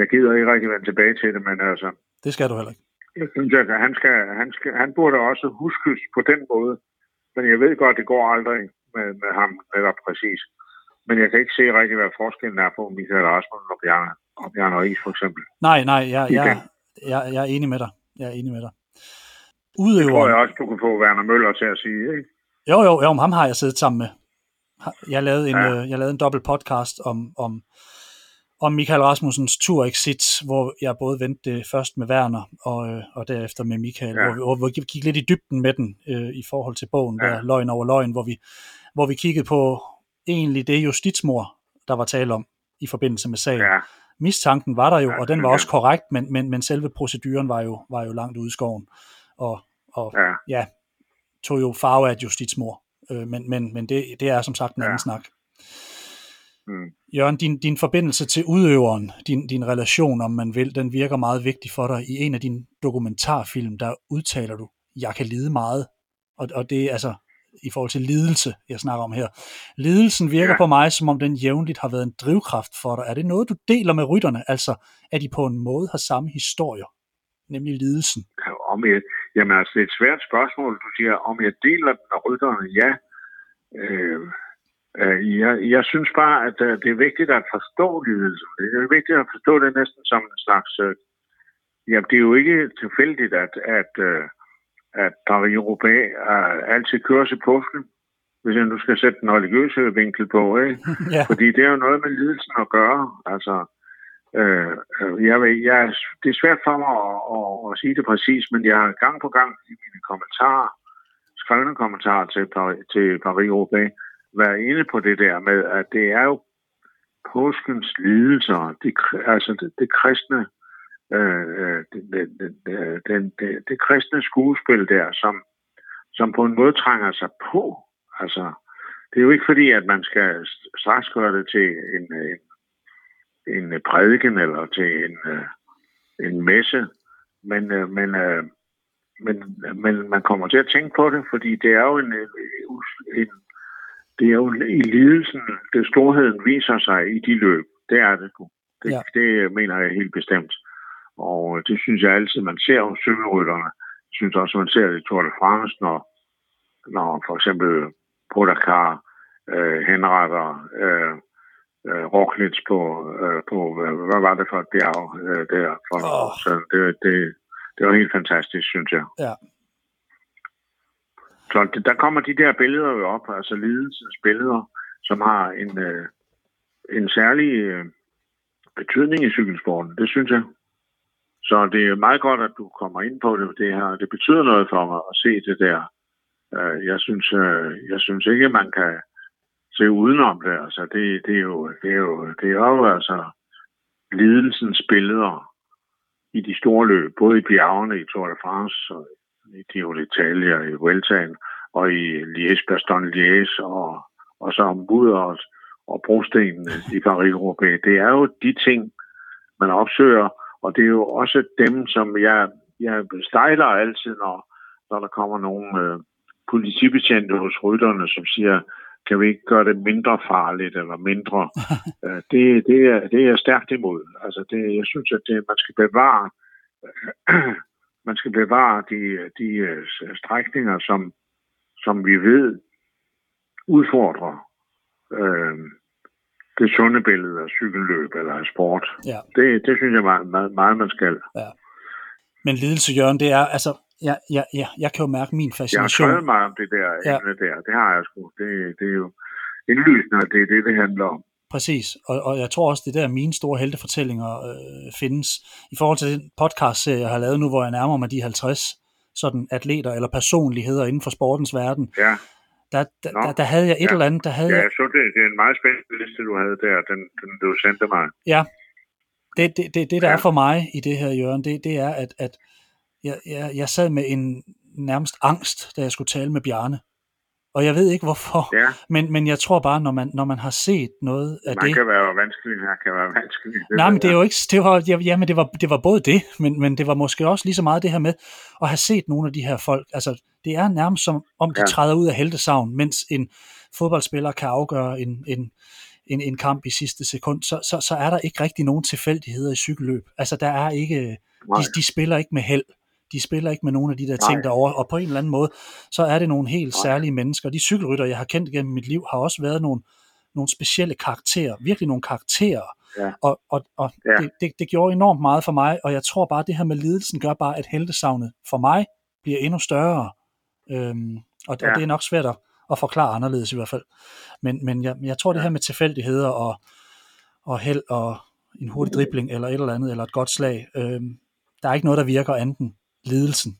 jeg gider ikke rigtig vende tilbage til det, men altså, Det skal du heller ikke. jeg synes, at han, skal, han, skal, han burde også huskes på den måde. Men jeg ved godt, det går aldrig med, med ham netop præcis. Men jeg kan ikke se rigtig, hvad forskellen er på Michael Rasmussen og Bjarne, og Bjarne Ries for eksempel. Nej, nej, jeg, jeg, jeg, jeg er enig med dig. Jeg er enig med dig. Det tror Udøveren, jeg også, du kan få Werner Møller til at sige. Ikke? Jo, jo, jo, men ham har jeg siddet sammen med. Jeg lavede en, ja. Øh, jeg lavede en dobbelt podcast om, om, om Michael Rasmussens tur exit, hvor jeg både vendte det først med Werner og, øh, og derefter med Michael, ja. Hvor, vi, hvor vi gik lidt i dybden med den øh, i forhold til bogen. Ja. der Løgn over løgn, hvor vi, hvor vi kiggede på egentlig det justitsmor, der var tale om i forbindelse med sagen. Ja, Mistanken var der jo, Ja, og den var ja. også korrekt, men, men, men selve proceduren var jo, var jo langt ude i skoven. Og, og ja, ja, tog jo farve af et justitsmor. Øh, men men, men det, det er som sagt en anden Ja. snak. mm. Jørgen, din, din forbindelse til udøveren, din, din relation, om man vil, den virker meget vigtig for dig. I en af dine dokumentarfilm, der udtaler du, jeg kan lide meget Og, og det er altså i forhold til lidelse, jeg snakker om her. Lidelsen virker ja. på mig, som om den jævnligt har været en drivkraft for dig. Er det noget, du deler med rytterne? Altså, at de på en måde har samme historier, nemlig lidelsen? Om jeg, jamen altså, det er et svært spørgsmål. Du siger, om jeg deler den med rytterne? Ja. Øh, øh, jeg, jeg synes bare, at øh, det er vigtigt at forstå lidelsen. Det er vigtigt at forstå det næsten som en slags... Øh, jamen, det er jo ikke tilfældigt, at, at øh, at Paris-Roubaix altid kører til påsken, hvis jeg nu skal sætte den religiøse vinkel på, ikke? ja. fordi det er jo noget med lidelsen at gøre. Altså, Øh, øh, jeg, jeg, det er svært for mig at, at, at sige det præcis, men jeg har gang på gang i mine kommentarer, skrevne kommentarer til, til Paris-Roubaix, været inde på det der med, at det er jo påskens lidelser, det, altså det, det kristne øh, det, det, det, det, det kristne skuespil der, som, som på en måde trænger sig på. Altså, det er jo ikke fordi, at man skal straks gøre det til en, en, en prædiken eller til en, en messe, men, men, men, men man kommer til at tænke på det, fordi det er jo en, en det er jo i lidelsen, det storheden viser sig i de løb. Det er det. Det, ja. det mener jeg helt bestemt. Og det synes jeg altid, man ser hos cykelrytterne. Jeg synes også, man ser det i Tour de France, når, når for eksempel Pogacar øh, henretter øh, øh, Roglic på, øh, på hvad var det for et bjerg øh, der for oh. Så det, det, det var helt fantastisk, synes jeg. Ja. Så der kommer de der billeder jo op, altså lidelsens billeder, som har en, øh, en særlig øh, betydning i cykelsporten. Det synes jeg. Så det er meget godt, at du kommer ind på det. Det, her. det betyder noget for mig at se det der. Øh, jeg synes, øh, jeg synes ikke, man kan se udenom det. Altså, det, det, er jo, det, er jo, det er jo altså lidelsens billeder i de store løb, både i bjergene i Tour de France, og i Giro d'Italia, i Vueltaen, og i Liège-Baston-Liège og, og så om og, og brostenene i Paris-Roubaix. Det er jo de ting, man opsøger, og det er jo også dem, som jeg, jeg stejler altid, når, når der kommer nogle øh, politibetjente hos rytterne, som siger, kan vi ikke gøre det mindre farligt eller mindre? øh, det, det, er, det er jeg stærkt imod. Altså det, jeg synes, at det, man skal bevare man skal bevare de, de øh, strækninger, som, som vi ved udfordrer øh, det sunde billede af cykelløb eller af sport. Ja. Det, det synes jeg meget, meget, meget man skal. Ja. Men lidelse, Jørgen, det er, altså, jeg, jeg, jeg, jeg kan jo mærke min fascination. Jeg har skrevet meget om det der ja. emne der. Det har jeg sgu. Det, det er jo indlysende, at det er det, det handler om. Præcis, og, og jeg tror også, det der mine store heltefortællinger øh, findes. I forhold til den podcast jeg har lavet nu, hvor jeg nærmer mig de 50 sådan atleter eller personligheder inden for sportens verden, ja der, der, der, der havde jeg et ja. eller andet, der havde ja, jeg... så det, det er en meget spændende liste, du havde der, den, den du sendte mig. Ja, det, det, det, det der ja. er for mig i det her, Jørgen, det, det er, at, at jeg, jeg, jeg sad med en nærmest angst, da jeg skulle tale med Bjarne. Og jeg ved ikke hvorfor, ja. men, men jeg tror bare, når man, når man har set noget af man det... Man kan være vanskelig, her kan være vanskelig. Det Nej, men det er jo ikke... Det var, ja, ja, men det var, det var både det, men, men det var måske også lige så meget det her med at have set nogle af de her folk. Altså, det er nærmest som om de ja. træder ud af heltesavn, mens en fodboldspiller kan afgøre en, en, en, en kamp i sidste sekund, så, så, så er der ikke rigtig nogen tilfældigheder i cykelløb. Altså, der er ikke... De, de spiller ikke med held de spiller ikke med nogle af de der Nej. ting derovre, og på en eller anden måde, så er det nogle helt Nej. særlige mennesker. De cykelrytter, jeg har kendt gennem mit liv, har også været nogle, nogle specielle karakterer, virkelig nogle karakterer, ja. og, og, og ja. det, det, det gjorde enormt meget for mig, og jeg tror bare, at det her med lidelsen gør bare, at heltesavnet for mig bliver endnu større, øhm, og, ja. og det er nok svært at, at forklare anderledes i hvert fald. Men, men jeg, jeg tror, det her med tilfældigheder og, og held og en hurtig dribling eller et eller andet, eller et godt slag, øhm, der er ikke noget, der virker anden lidelsen.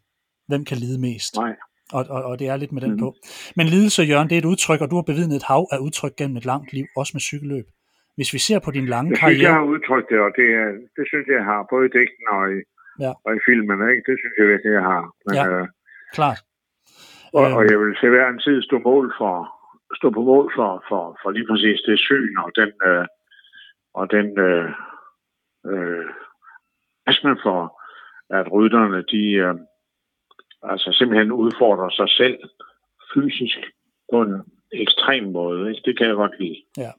Hvem kan lide mest? Nej. Og, og, og det er lidt med den mm. på. Men lidelse, Jørgen, det er et udtryk, og du har bevidnet et hav af udtryk gennem et langt liv, også med cykelløb. Hvis vi ser på din lange jeg karriere... Synes, jeg har udtrykt det, og det, det synes jeg, har, både i digten og i, ja. og i filmen. Ikke? Det synes jeg virkelig, jeg har. Men, ja, øh, klart. Og, og jeg vil til hver en tid stå, mål for, stå på mål for, for, for lige præcis det syn og den, øh, og den øh, øh, for, at rytterne, de, øh, altså simpelthen udfordrer sig selv fysisk på en ekstrem måde. Ikke? Det kan jeg godt lide. Ja.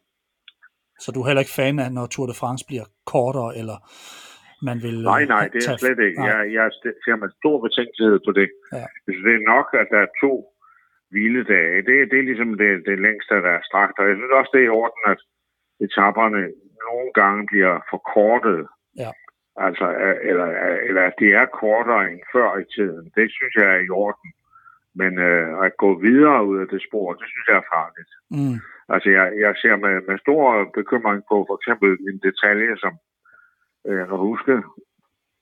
Så du er heller ikke fan af, når Tour de France bliver kortere, eller man vil... Nej, nej, det er slet ikke. Jeg, jeg ser med stor betænkelighed på det. Ja. Det er nok, at der er to hviledage, det, det er ligesom det, det længste, der er strakt. Og jeg synes også, det er i orden, at etaperne nogle gange bliver forkortet. Ja. Altså, eller, eller at de er kortere end før i tiden. Det synes jeg er i orden. Men øh, at gå videre ud af det spor, det synes jeg er farligt. Mm. Altså, jeg, jeg ser med, med stor bekymring på for eksempel en detalje, som øh, jeg kan huske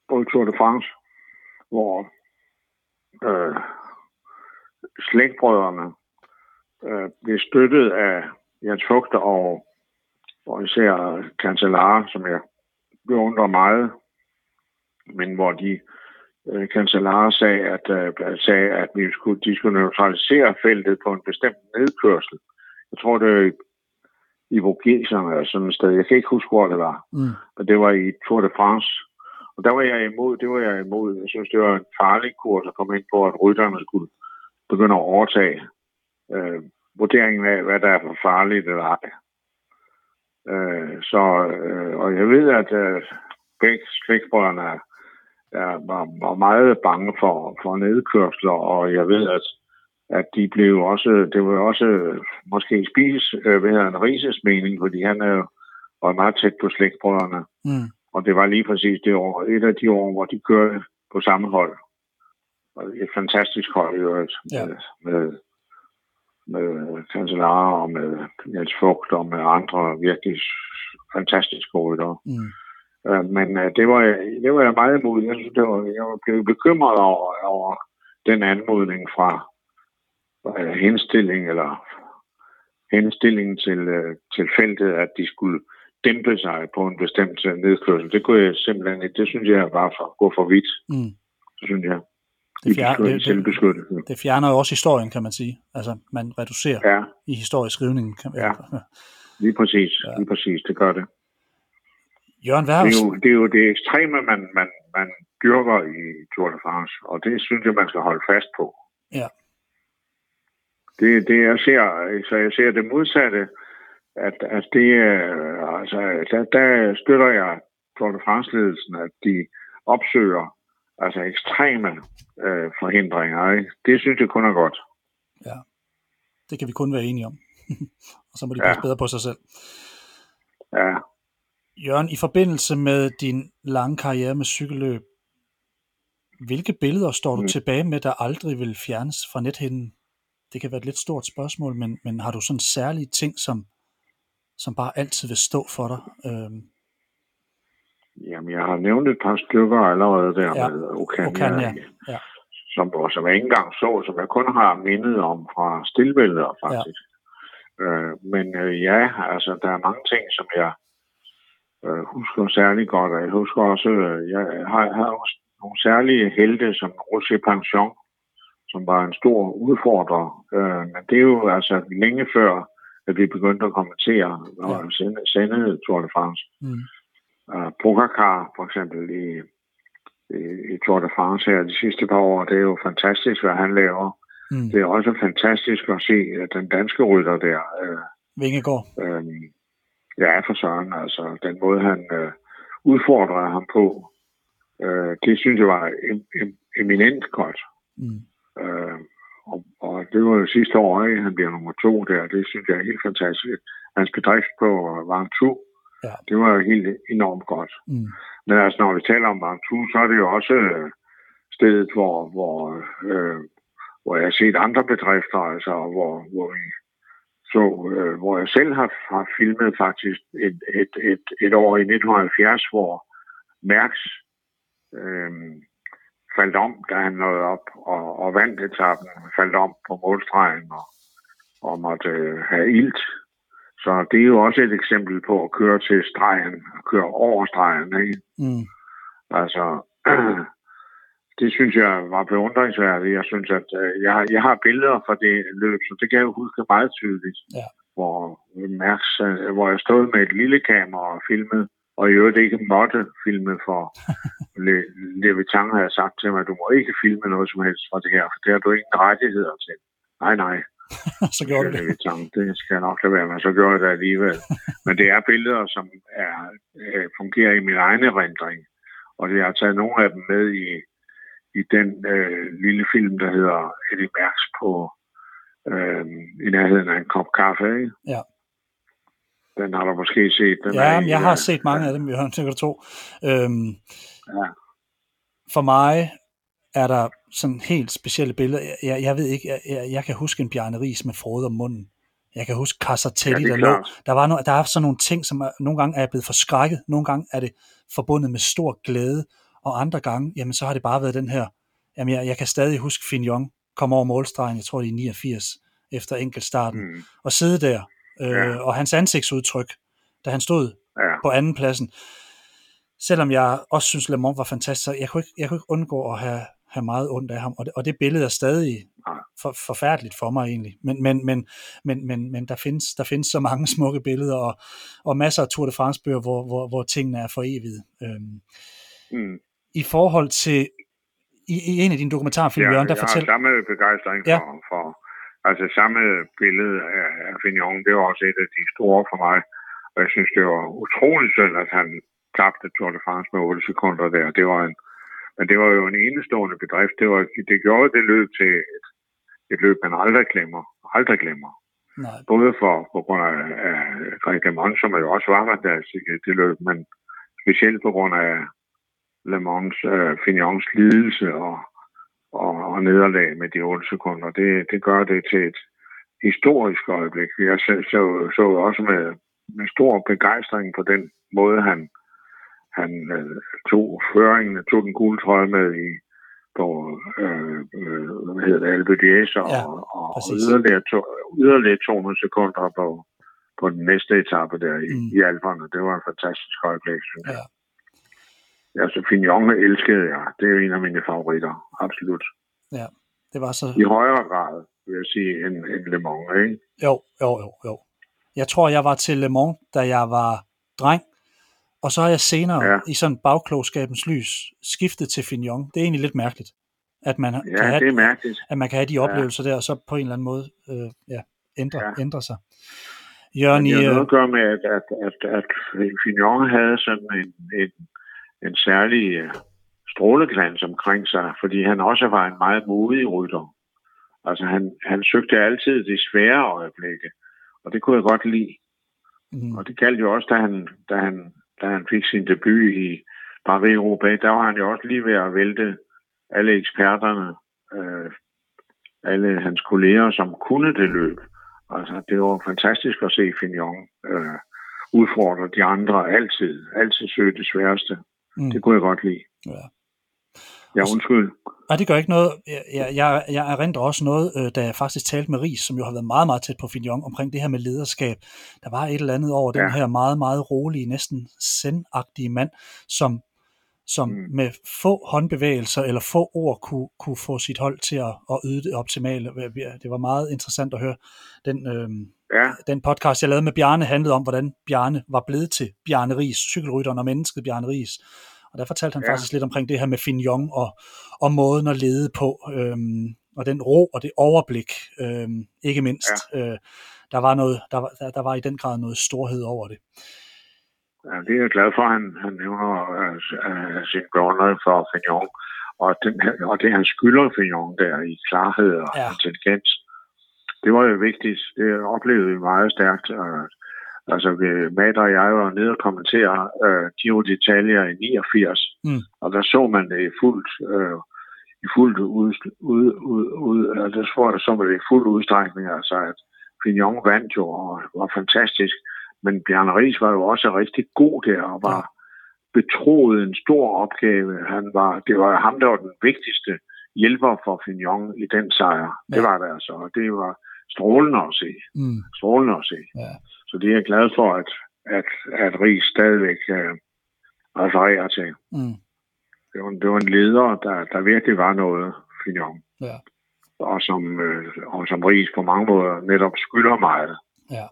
på Tour de France, hvor øh, slægtbrødrene øh, blev støttet af Jens Fugter og, og især Cancellara, som jeg beundrer meget, men hvor de øh, Cancellara sagde, at, øh, sagde, at vi skulle, de skulle neutralisere feltet på en bestemt nedkørsel. Jeg tror, det er i Vogeserne eller sådan et sted. Jeg kan ikke huske, hvor det var. Mm. Men det var i Tour de France. Og der var jeg imod, det var jeg imod. Jeg synes, det var en farlig kurs at komme ind på, at rytterne skulle begynde at overtage øh, vurderingen af, hvad der er for farligt eller ej. Øh, så, øh, og jeg ved, at øh, begge slægtbrødrene er, er, var, var meget bange for, for nedkørsler, og jeg ved, at at de blev også, det var også måske spis, øh, hedder en Rises mening, fordi han er jo var meget tæt på slægtbrødrene. Mm. Og det var lige præcis det år, et af de år, hvor de kørte på samme hold. Og et fantastisk hold i øvrigt. Ja. Med, med, med Cancellara og med Niels Fugt og med andre virkelig fantastiske ryttere. Mm. Øh, men øh, det, var, det var jeg meget imod. Jeg, synes, det var, jeg blev bekymret over, over den anmodning fra øh, henstilling eller henstilling til, øh, til feltet, at de skulle dæmpe sig på en bestemt nedkørsel. Det kunne jeg simpelthen ikke. Det synes jeg var for, gå for vidt. Mm. Det synes jeg. Det, fjer- I det, det, det fjerner jo også historien, kan man sige. Altså, man reducerer Ja, i historieskrivningen. Kan man, Ja. lige præcis. Ja. Lige præcis. Det gør det. Jørgen, har Det er jo det, er jo det ekstreme, man, man, man dyrker i Tour de France, og det synes jeg, man skal holde fast på. Ja. Det, det jeg ser, så jeg ser det modsatte, at, at det, altså, der, der støtter jeg Tour de France-ledelsen, at de opsøger altså ekstreme øh, forhindringer. Ikke? Det synes jeg kun er godt. Det kan vi kun være enige om. og så må de Ja. passe bedre på sig selv. Ja, Jørgen, i forbindelse med din lange karriere med cykelløb, hvilke billeder står du Mm. tilbage med, der aldrig vil fjernes fra nethinden? Det kan være et lidt stort spørgsmål, men, men har du sådan særlige ting, som, som bare altid vil stå for dig? Øhm, jamen jeg har nævnt et par stykker allerede der Ja, med Okan, Okan, ja. Ja. Som, som jeg ikke engang så, som jeg kun har mindet om fra stillbilleder faktisk. Ja. Øh, men øh, ja, altså der er mange ting, som jeg øh, husker særlig godt, og jeg husker også, øh, jeg har, har også nogle særlige helte, som Roger Panchon, som var en stor udfordrer. Øh, men det er jo altså længe før, at vi begyndte at kommentere og Ja. sende, sende Tour de France. mm, Uh, Pogacar for eksempel i, i, i Tour de France her de sidste par år, det er jo fantastisk, hvad han laver. mm. Det er også fantastisk at se at den danske rytter der. Øh, Vingegaard. øh, ja, for søren, altså den måde, han øh, udfordrede ham på, øh, det synes jeg var em, em, eminent godt. Mm. Øh, og, og det var jo sidste år, ikke? han bliver nummer to der. Det synes jeg er helt fantastisk. Hans bedrift på Ventoux, Ja. det var jo helt enormt godt. Mm. Men altså, når vi taler om Ventoux, så er det jo også øh, stedet, hvor, hvor, øh, hvor jeg har set andre bedrifter, altså hvor, hvor vi så, øh, hvor jeg selv har, har filmet faktisk et, et, et, et år i 1970, hvor Mærks øh, faldt om, da han nåede op og, og vandt etappen, faldt om på målstregen og, og måtte øh, have ilt. Så det er jo også et eksempel på at køre til stregen, at køre over stregen. Ikke? Mm. Altså, det synes jeg var beundringsværdigt. Jeg synes, at øh, jeg, har- jeg har billeder fra det løb, så det kan jeg huske meget tydeligt. Ja. Hvor, Mærks, øh, hvor jeg stod med et lille kamera og filmede, og i øvrigt ikke måtte filme for, Le- Levitan havde sagt til mig, at du må ikke filme noget som helst fra det her, for det har du ingen rettigheder til. Nej, nej, så gjorde du det. Levitan, det skal jeg nok lade være med, så gjorde jeg det alligevel. Men det er billeder, som er, øh, fungerer i min egen erindring, og jeg har taget nogle af dem med i, i den øh, lille film, der hedder Eddie Mærks på øh, i nærheden af en kop kaffe. Ikke? Ja. Den har du måske set. Den Ja, er i, jeg har øh, set mange af dem, Jørgen, tænker du to. Øhm, Ja. for mig er der sådan helt specielle billeder. Jeg, jeg, jeg ved ikke, jeg, jeg, jeg kan huske en Bjarne Ries med frode om munden. Jeg kan huske Casartelli, Ja, er der lå. Der, var no, der er sådan nogle ting, som er, nogle gange er jeg blevet forskrækket, nogle gange er det forbundet med stor glæde, og andre gange, jamen så har det bare været den her, jamen jeg, jeg kan stadig huske Fignon komme over målstregen, jeg tror det er i 89, efter enkeltstarten, Mm, og sidde der, øh, Ja. og hans ansigtsudtryk, da han stod ja. på anden pladsen. Selvom jeg også synes, Le Mans var fantastisk, så jeg kunne ikke, jeg kunne ikke undgå at have, have meget ondt af ham. Og det, og det billede er stadig for, forfærdeligt for mig egentlig. Men, men, men, men, men, men der, findes, der findes så mange smukke billeder, og, og masser af Tour de France-bøger, hvor, hvor, hvor tingene er for evigt. Øhm, Mm. I forhold til, i, i en af dine dokumentarfilm, Ja, Jørgen, der jeg fortæller... har samme begejstring Ja. for, for altså samme billede af, af Fignon, det var også et af de store for mig. Og jeg synes, det var utroligt synd, at han tabte Tour de France med 8 sekunder der. Det var en, men det var jo en enestående bedrift. Det, var, det gjorde det løb til et, et løb, man aldrig glemmer. Aldrig glemmer. Nej, Både for, på grund af, af Greg LeMond, som jo også var fantastisk i det løb, men specielt på grund af Le Mans, øh, Fignons lidelse og, og, og nederlag med de 8 sekunder. Det, det gør det til et historisk øjeblik. Jeg så, så, så også med, med stor begejstring på den måde, han, han øh, tog føringen, tog den gule trøje med i på, øh, øh, hvad hedder det, Alpe d'Huez og, Ja, og, yderligere, to, yderligere 200 sekunder på, på den næste etape der i, mm. i Alperne. Det var en fantastisk øjeblik, synes jeg. Ja. Altså, Fignon elskede jeg. Det er jo en af mine favoritter, absolut. det var så... I højere grad, vil jeg sige, end, end Le Mans, ikke? Jo, jo, jo, jo. Jeg tror, jeg var til Le Mans, da jeg var dreng, og så har jeg senere Ja. i sådan bagklogskabens lys skiftet til Fignon. Det er egentlig lidt mærkeligt, at man, Ja, kan, det er have, mærkeligt. at man kan have de Ja. oplevelser der, og så på en eller anden måde øh, ja, ændre, ja. Ja. ændre sig. Jørgen, Men det har øh, noget at gøre med, at, at, at, at Fignon havde sådan en, en, en særlig øh, stråleglans omkring sig, fordi han også var en meget modig rytter. Altså, han, han søgte altid de svære øjeblikke, og det kunne jeg godt lide. mm, Og det galt jo også, da han, da han, da han fik sin debut i Paris-Roubaix, der var han jo også lige ved at vælte alle eksperterne, øh, alle hans kolleger, som kunne det løb. Altså, det var fantastisk at se Fignon øh, udfordre de andre altid. Altid søge det sværeste. Mm, Det kunne jeg godt lide. ja. Ja, undskyld. Og det gør ikke noget. Jeg, jeg, jeg, erindrer også noget, øh, da jeg faktisk talte med Ries, som jo har været meget, meget tæt på Fignon, omkring det her med lederskab. Der var et eller andet over den Ja. her meget, meget rolige, næsten sendagtige mand, som, som. Mm. med få håndbevægelser eller få ord kunne, kunne få sit hold til at, at yde det optimale. Det var meget interessant at høre. Den, øh, Ja, den podcast, jeg lavede med Bjarne, handlede om, hvordan Bjarne var blevet til Bjarne Ries, cykelrytteren og mennesket Bjarne Ries. Og der fortalte han ja. Faktisk lidt omkring det her med Fignon og, og måden at lede på, øhm, og den ro og det overblik, øhm, ikke mindst. Ja. Øh, der, var noget, der, var, der, der var i den grad noget storhed over det. ja det er jeg glad for, at han, han nævner øh, sin beundring for Fignon. Og, den, og det, han skylder Fignon der i klarhed og ja. intelligens, det var jo vigtigt. Det oplevede vi meget stærkt. Altså, Mader og jeg var nede og kommentere øh, Giro d'Italia i 89, Mm. og der så man det i fuldt, øh, i fuldt ud, ud, ud, ud altså, der tror jeg, så man det i fuld udstrækning, altså at Fignon vandt jo og var fantastisk, men Bjarne Ries var jo også rigtig god der og var betroet en stor opgave. Han var, det var ham, der var den vigtigste hjælper for Fignon i den sejr. Det Ja. var det altså, og det var strålende at se. Mm. Strålende at se. Ja. Så det er jeg glad for, at, at, at Ries stadigvæk øh, refererer til. Mm. Det var, det var en leder, der, der virkelig var noget, Fignon. Ja. Og som, øh, og som Ries på mange måder netop skylder meget. Ja.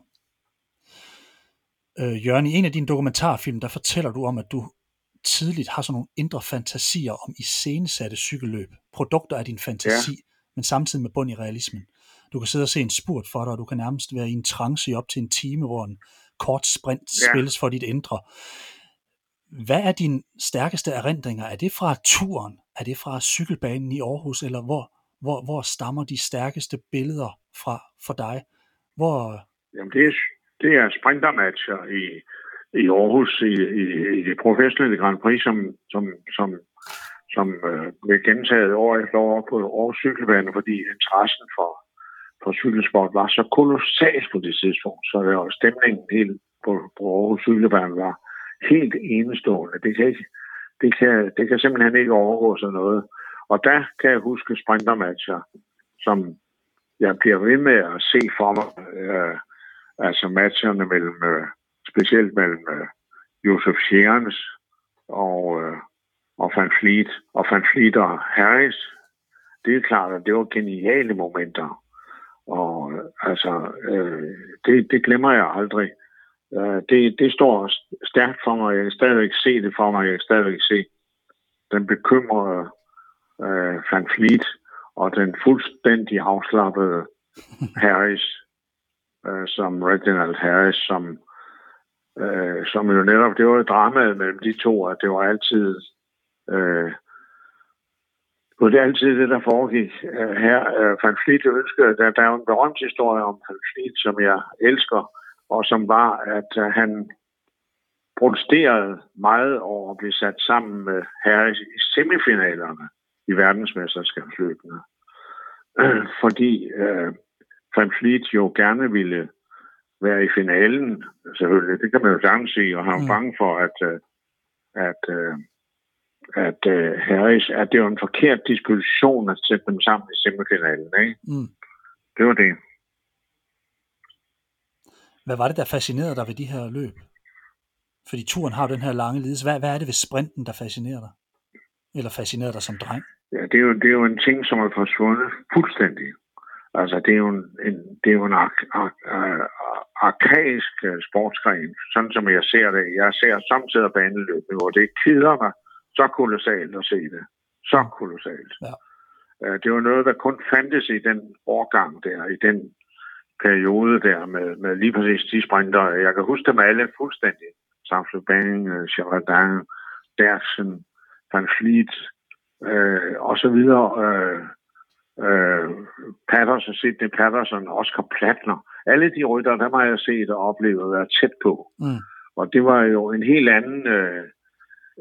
Øh, Jørgen, i en af dine dokumentarfilm, der fortæller du om, at du tidligt har sådan nogle indre fantasier om iscenesatte cykelløb. Produkter af din fantasi, ja. men samtidig med bund i realismen. Du kan sidde og se en spurt for dig, og du kan nærmest være i en trance i op til en time, hvor en kort sprint ja. spilles for dit indre. Hvad er dine stærkeste erindringer? Er det fra turen? Er det fra cykelbanen i Aarhus? Eller hvor, hvor, hvor stammer de stærkeste billeder fra for dig? Hvor... Jamen det er, det er sprintermatcher i, i Aarhus i, i, i det professionelle Grand Prix, som, som, som, som øh, blev gentaget år efter år på Aarhus cykelbane, fordi interessen for, for cykelsport var så kolossalt på det tidspunkt, så det var stemningen helt på, på Aarhus cykelbane var helt enestående. Det kan, ikke, det, kan, det kan simpelthen ikke overgå sådan noget. Og der kan jeg huske sprintermatcher, som jeg bliver ved med at se for mig. Øh, altså matcherne mellem, øh, specielt mellem øh, Josef Scherens og, øh, og Van Fleet, og Van Fleet og Harris. Det er klart, at det var geniale momenter. Og øh, altså, øh, det, det glemmer jeg aldrig. Øh, det, det står stærkt for mig. Jeg kan stadigvæk se det for mig. Jeg kan stadigvæk se den bekymrede øh, Van Fleet og den fuldstændig afslappede Harris, øh, som Reginald Harris, som, øh, som jo netop, det var jo drama mellem de to, at det var altid øh, det var altid det, der foregik øh, her. Øh, Van Fleet ønskede, der, der er jo en berømt historie om Van Fleet, som jeg elsker, og som var, at øh, han protesterede meget over at blive sat sammen med Harris i semifinalerne i verdensmesterskabsløbene. Øh, fordi øh, Van Fleet jo gerne ville være i finalen, selvfølgelig. Det kan man jo sagtens sige, og han var mm. bange for, at, uh, at, uh, at uh, Harris, at det var en forkert diskussion at sætte dem sammen i semifinalen. Ikke? Mm. Det var det. Hvad var det, der fascinerede dig ved de her løb? Fordi turen har den her lange lidelse. Hvad, hvad er det ved sprinten, der fascinerer dig? Eller fascinerer dig som dreng? Ja, det er jo, det er jo en ting, som er forsvundet fuldstændig. Altså, det er jo en, en, det er jo en ar- ar- ar- arkaisk øh, sportsgren, sådan som jeg ser det. Jeg ser samtidig baneløb, hvor det keder mig så kolossalt at se det. Så kolossalt. Ja. Øh, det var noget, der kun fandtes i den årgang der, i den periode der med, med lige præcis de sprinter. Jeg kan huske dem alle fuldstændig. Samsø Bang, øh, Chavadan, Dersen, Van Fleet øh, og så videre. Øh, øh, Patterson, Sidney Patterson, Oscar Plattner. Alle de rytter, der har jeg set og oplevet at være tæt på. Mm. Og det var jo en helt anden... Øh,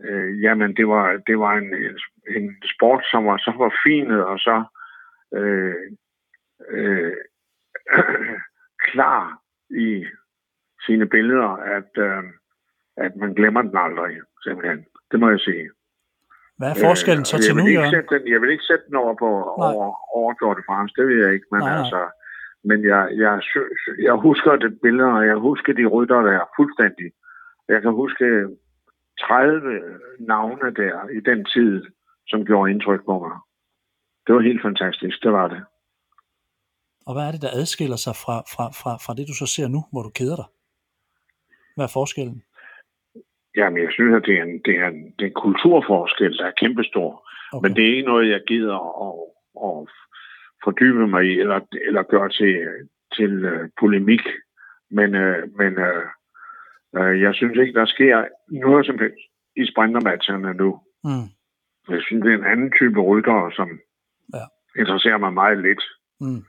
øh, jamen, det var, det var en, en sport, som var så forfinet og så øh, øh, klar i sine billeder, at, øh, at man glemmer den aldrig, simpelthen. Det må jeg sige. Hvad er forskellen øh, så til nu, ikke sætte den, Jeg vil ikke sætte den over på over, over Tour de France, det vil jeg ikke, men nej, altså... Men jeg, jeg, jeg husker det billeder, og jeg husker de rytter der fuldstændig. Jeg kan huske 30 navne der i den tid, som gjorde indtryk på mig. Det var helt fantastisk, det var det. Og hvad er det, der adskiller sig fra, fra, fra, fra det, du så ser nu, hvor du keder dig? Hvad er forskellen? Jamen, jeg synes, at det er en, det er en, det er en kulturforskel, der er kæmpestor. Okay. Men det er ikke noget, jeg gider at, at fordybe mig i, eller, eller gøre til, til uh, polemik. Men, uh, men uh, uh, jeg synes ikke, der sker noget som helst i sprintermatcherne nu. Mm. Jeg synes, det er en anden type ryttere, som ja. interesserer mig meget lidt. Mm.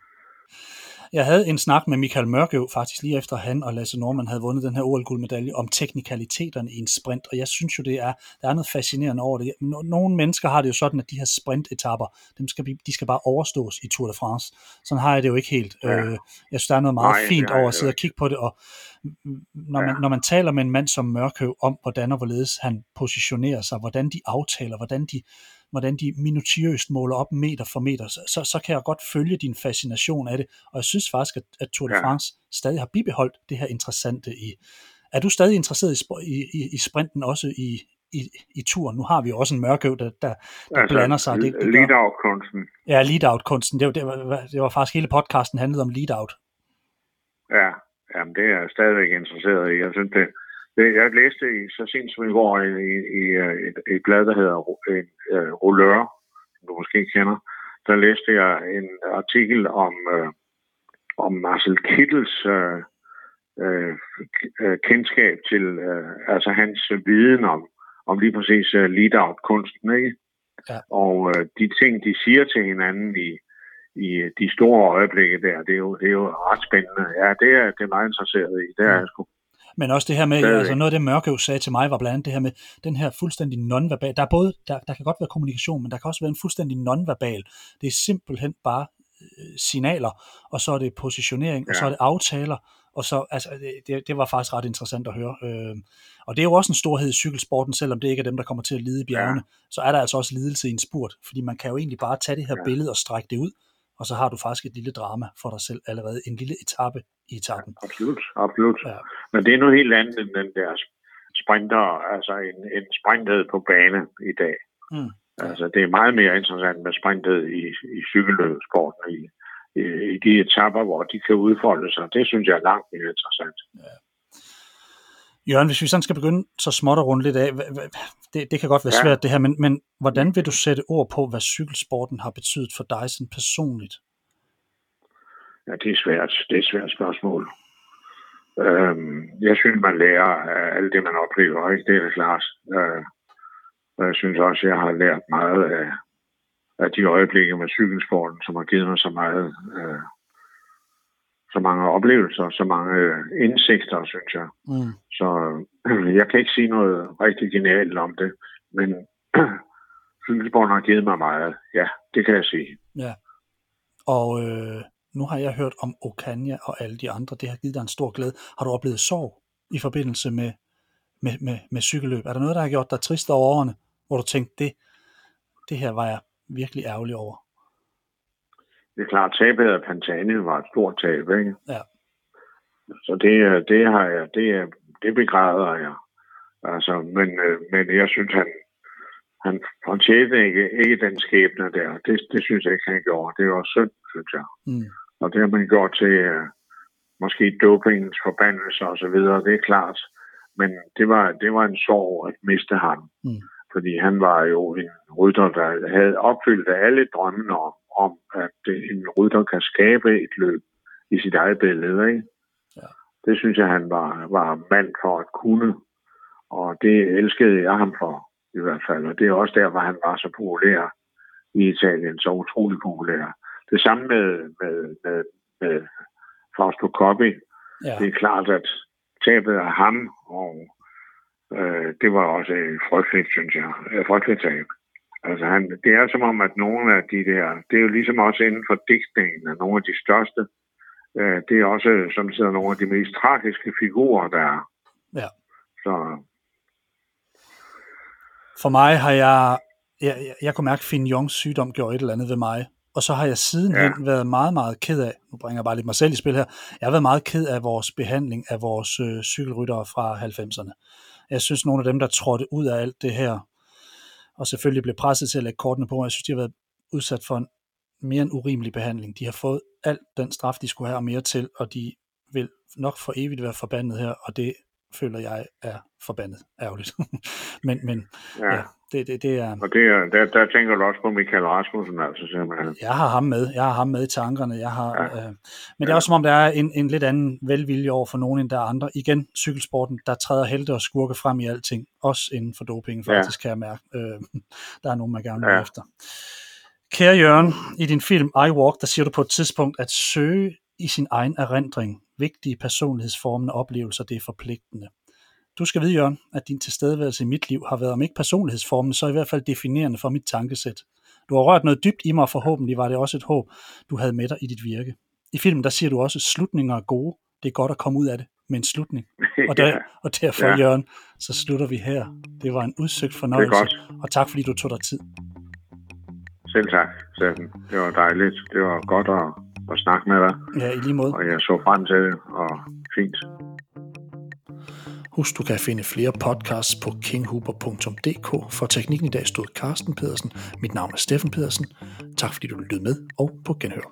Jeg havde en snak med Michael Mørkøv faktisk lige efter han og Lasse Norman havde vundet den her OL-guldmedalje om teknikaliteterne i en sprint, og jeg synes jo, det er, der er noget fascinerende over det. Nogle mennesker har det jo sådan, at de her sprintetapper, dem skal, de skal bare overstås i Tour de France. Sådan har jeg det jo ikke helt. Ja. Øh, jeg synes, der er noget meget Nej, fint over at sidde og kigge på det, og når man, ja. når man taler med en mand som Mørkøv om, hvordan og hvorledes han positionerer sig, hvordan de aftaler, hvordan de hvordan de minutiøst måler op meter for meter, så, så, kan jeg godt følge din fascination af det, og jeg synes faktisk, at, at Tour de France ja. stadig har bibeholdt det her interessante i. Er du stadig interesseret i, i, i sprinten også i, i, i turen? Nu har vi jo også en mørkøv, der, der, der altså, blander sig. Det, det lead-out-kunsten. Ja, lead-out-kunsten. Det, det, var, det var faktisk hele podcasten handlede om lead-out. Ja, jamen det er jeg stadigvæk interesseret i. Jeg synes, Det, jeg læste i, så sent som i går i, i, i et, et blad, der hedder en, uh, Rollør, som du måske kender. Der læste jeg en artikel om, uh, om Marcel Kittels uh, uh, kendskab til, uh, altså hans viden om, om lige præcis uh, lead-out-kunsten, ikke? Ja. Og uh, de ting, de siger til hinanden i, i de store øjeblikke der, det er jo, det er jo ret spændende. Ja, det er, det er meget interesseret i. Det er jeg sgu. Men også det her med, altså noget af det Mørke jo sagde til mig, var blandt andet det her med den her fuldstændig nonverbal. Der er både, der, der kan godt være kommunikation, men der kan også være en fuldstændig nonverbal. Det er simpelthen bare øh, signaler, og så er det positionering, ja. og så er det aftaler, og så, altså, det, det var faktisk ret interessant at høre. Øh, og det er jo også en storhed i cykelsporten, selvom det ikke er dem, der kommer til at lide i bjergene, ja. så er der altså også lidelse i en spurt, fordi man kan jo egentlig bare tage det her ja. billede og strække det ud, og så har du faktisk et lille drama for dig selv allerede, en lille etape i etappen. Ja, absolut, absolut. Ja. Men det er noget helt andet end den der sprinter, altså en, en sprinthed på bane i dag. Mm. Altså, det er meget mere interessant med sprinthed i, i cykelløbsporten, i, i, i de etapper, hvor de kan udfolde sig. Det synes jeg er langt mere interessant. Ja. Jørgen, hvis vi sådan skal begynde så småt at runde lidt af, det, det kan godt være ja. svært det her, men, men hvordan vil du sætte ord på, hvad cykelsporten har betydet for dig sådan personligt? Ja, det er svært. Det er et svært spørgsmål. Øhm, jeg synes, man lærer af alt det, man oplever, ikke? Det er klart. Øh, og jeg synes også, jeg har lært meget af, af de øjeblikke med cykelsporten, som har givet mig så meget øh, så mange oplevelser, så mange indsigter, synes jeg. Mm. Så jeg kan ikke sige noget rigtig genialt om det, men cykelsporten har givet mig meget. Ja, det kan jeg sige. Ja. Og øh, nu har jeg hørt om Okanya og alle de andre. Det har givet dig en stor glæde. Har du oplevet sorg i forbindelse med, med, med, med cykelløb? Er der noget, der har gjort dig trist over årene, hvor du tænkte, det, det her var jeg virkelig ærgerlig over? Det er klart, tabet af Pantani var et stort tab, ikke? Ja. Så det, det har jeg, det, det begræder jeg. Altså, men, øh, men jeg synes, han, han håndterede ikke, ikke den skæbne der. Det, det synes jeg ikke, han gjorde. Det var synd, synes jeg. Mm. Og det har man gjort til uh, måske dopingens forbandelse og så videre, det er klart. Men det var, det var en sorg at miste ham. Mm. Fordi han var jo en rytter, der havde opfyldt alle drømmene om om, at en rytter kan skabe et løb i sit eget billede. Ikke? Ja. Det synes jeg, han var, var mand for at kunne. Og det elskede jeg ham for, i hvert fald. Og det er også der, hvor han var så populær i Italien, så utrolig populær. Det samme med, med, med, med Fausto Coppi. Ja. Det er klart, at tabet af ham, og øh, det var også frygteligt, synes jeg. Frygteligt tab. Altså han, det er som om, at nogle af de der, det er jo ligesom også inden for digtningen af nogle af de største, øh, det er også som sidder nogle af de mest tragiske figurer, der er. Ja. Så. For mig har jeg, jeg, jeg, jeg kunne mærke, at Finn Jongs sygdom gjorde et eller andet ved mig. Og så har jeg sidenhen ja. været meget, meget ked af, nu bringer jeg bare lidt mig selv i spil her, jeg har været meget ked af vores behandling af vores øh, cykelryttere fra 90'erne. Jeg synes, nogle af dem, der trådte ud af alt det her, og selvfølgelig blev presset til at lægge kortene på. Jeg synes, de har været udsat for en mere end urimelig behandling. De har fået alt den straf, de skulle have og mere til, og de vil nok for evigt være forbandet her, og det føler jeg er forbandet ærgerligt. men men ja. ja, det, det, det er... Og det er, der, der tænker du også på Michael Rasmussen, altså simpelthen. Jeg har ham med. Jeg har ham med i tankerne. Jeg har, ja. øh, men det er også som om, der er en, en lidt anden velvilje over for nogen, end der er andre. Igen, cykelsporten, der træder helte og skurke frem i alting. Også inden for doping, faktisk, ja. kan jeg mærke. Øh, der er nogen, man gerne vil ja. efter. Kære Jørgen, i din film I Walk, der siger du på et tidspunkt, at søge i sin egen erindring vigtige personlighedsformende oplevelser, det er forpligtende. Du skal vide, Jørgen, at din tilstedeværelse i mit liv har været om ikke personlighedsformen, så i hvert fald definerende for mit tankesæt. Du har rørt noget dybt i mig, og forhåbentlig var det også et håb, du havde med dig i dit virke. I filmen der siger du også, at slutninger er gode. Det er godt at komme ud af det med en slutning. Og, der, og derfor, ja. Jørgen, så slutter vi her. Det var en udsøgt fornøjelse, og tak fordi du tog dig tid. Selv tak, Steffen. Det var dejligt. Det var godt at, at snakke med dig. Ja, i lige måde. Og jeg så frem til det, og fint. Husk, du kan finde flere podcasts på kinghuber.dk. For teknikken i dag stod Carsten Pedersen. Mit navn er Steffen Pedersen. Tak fordi du lyttede med, og på genhør.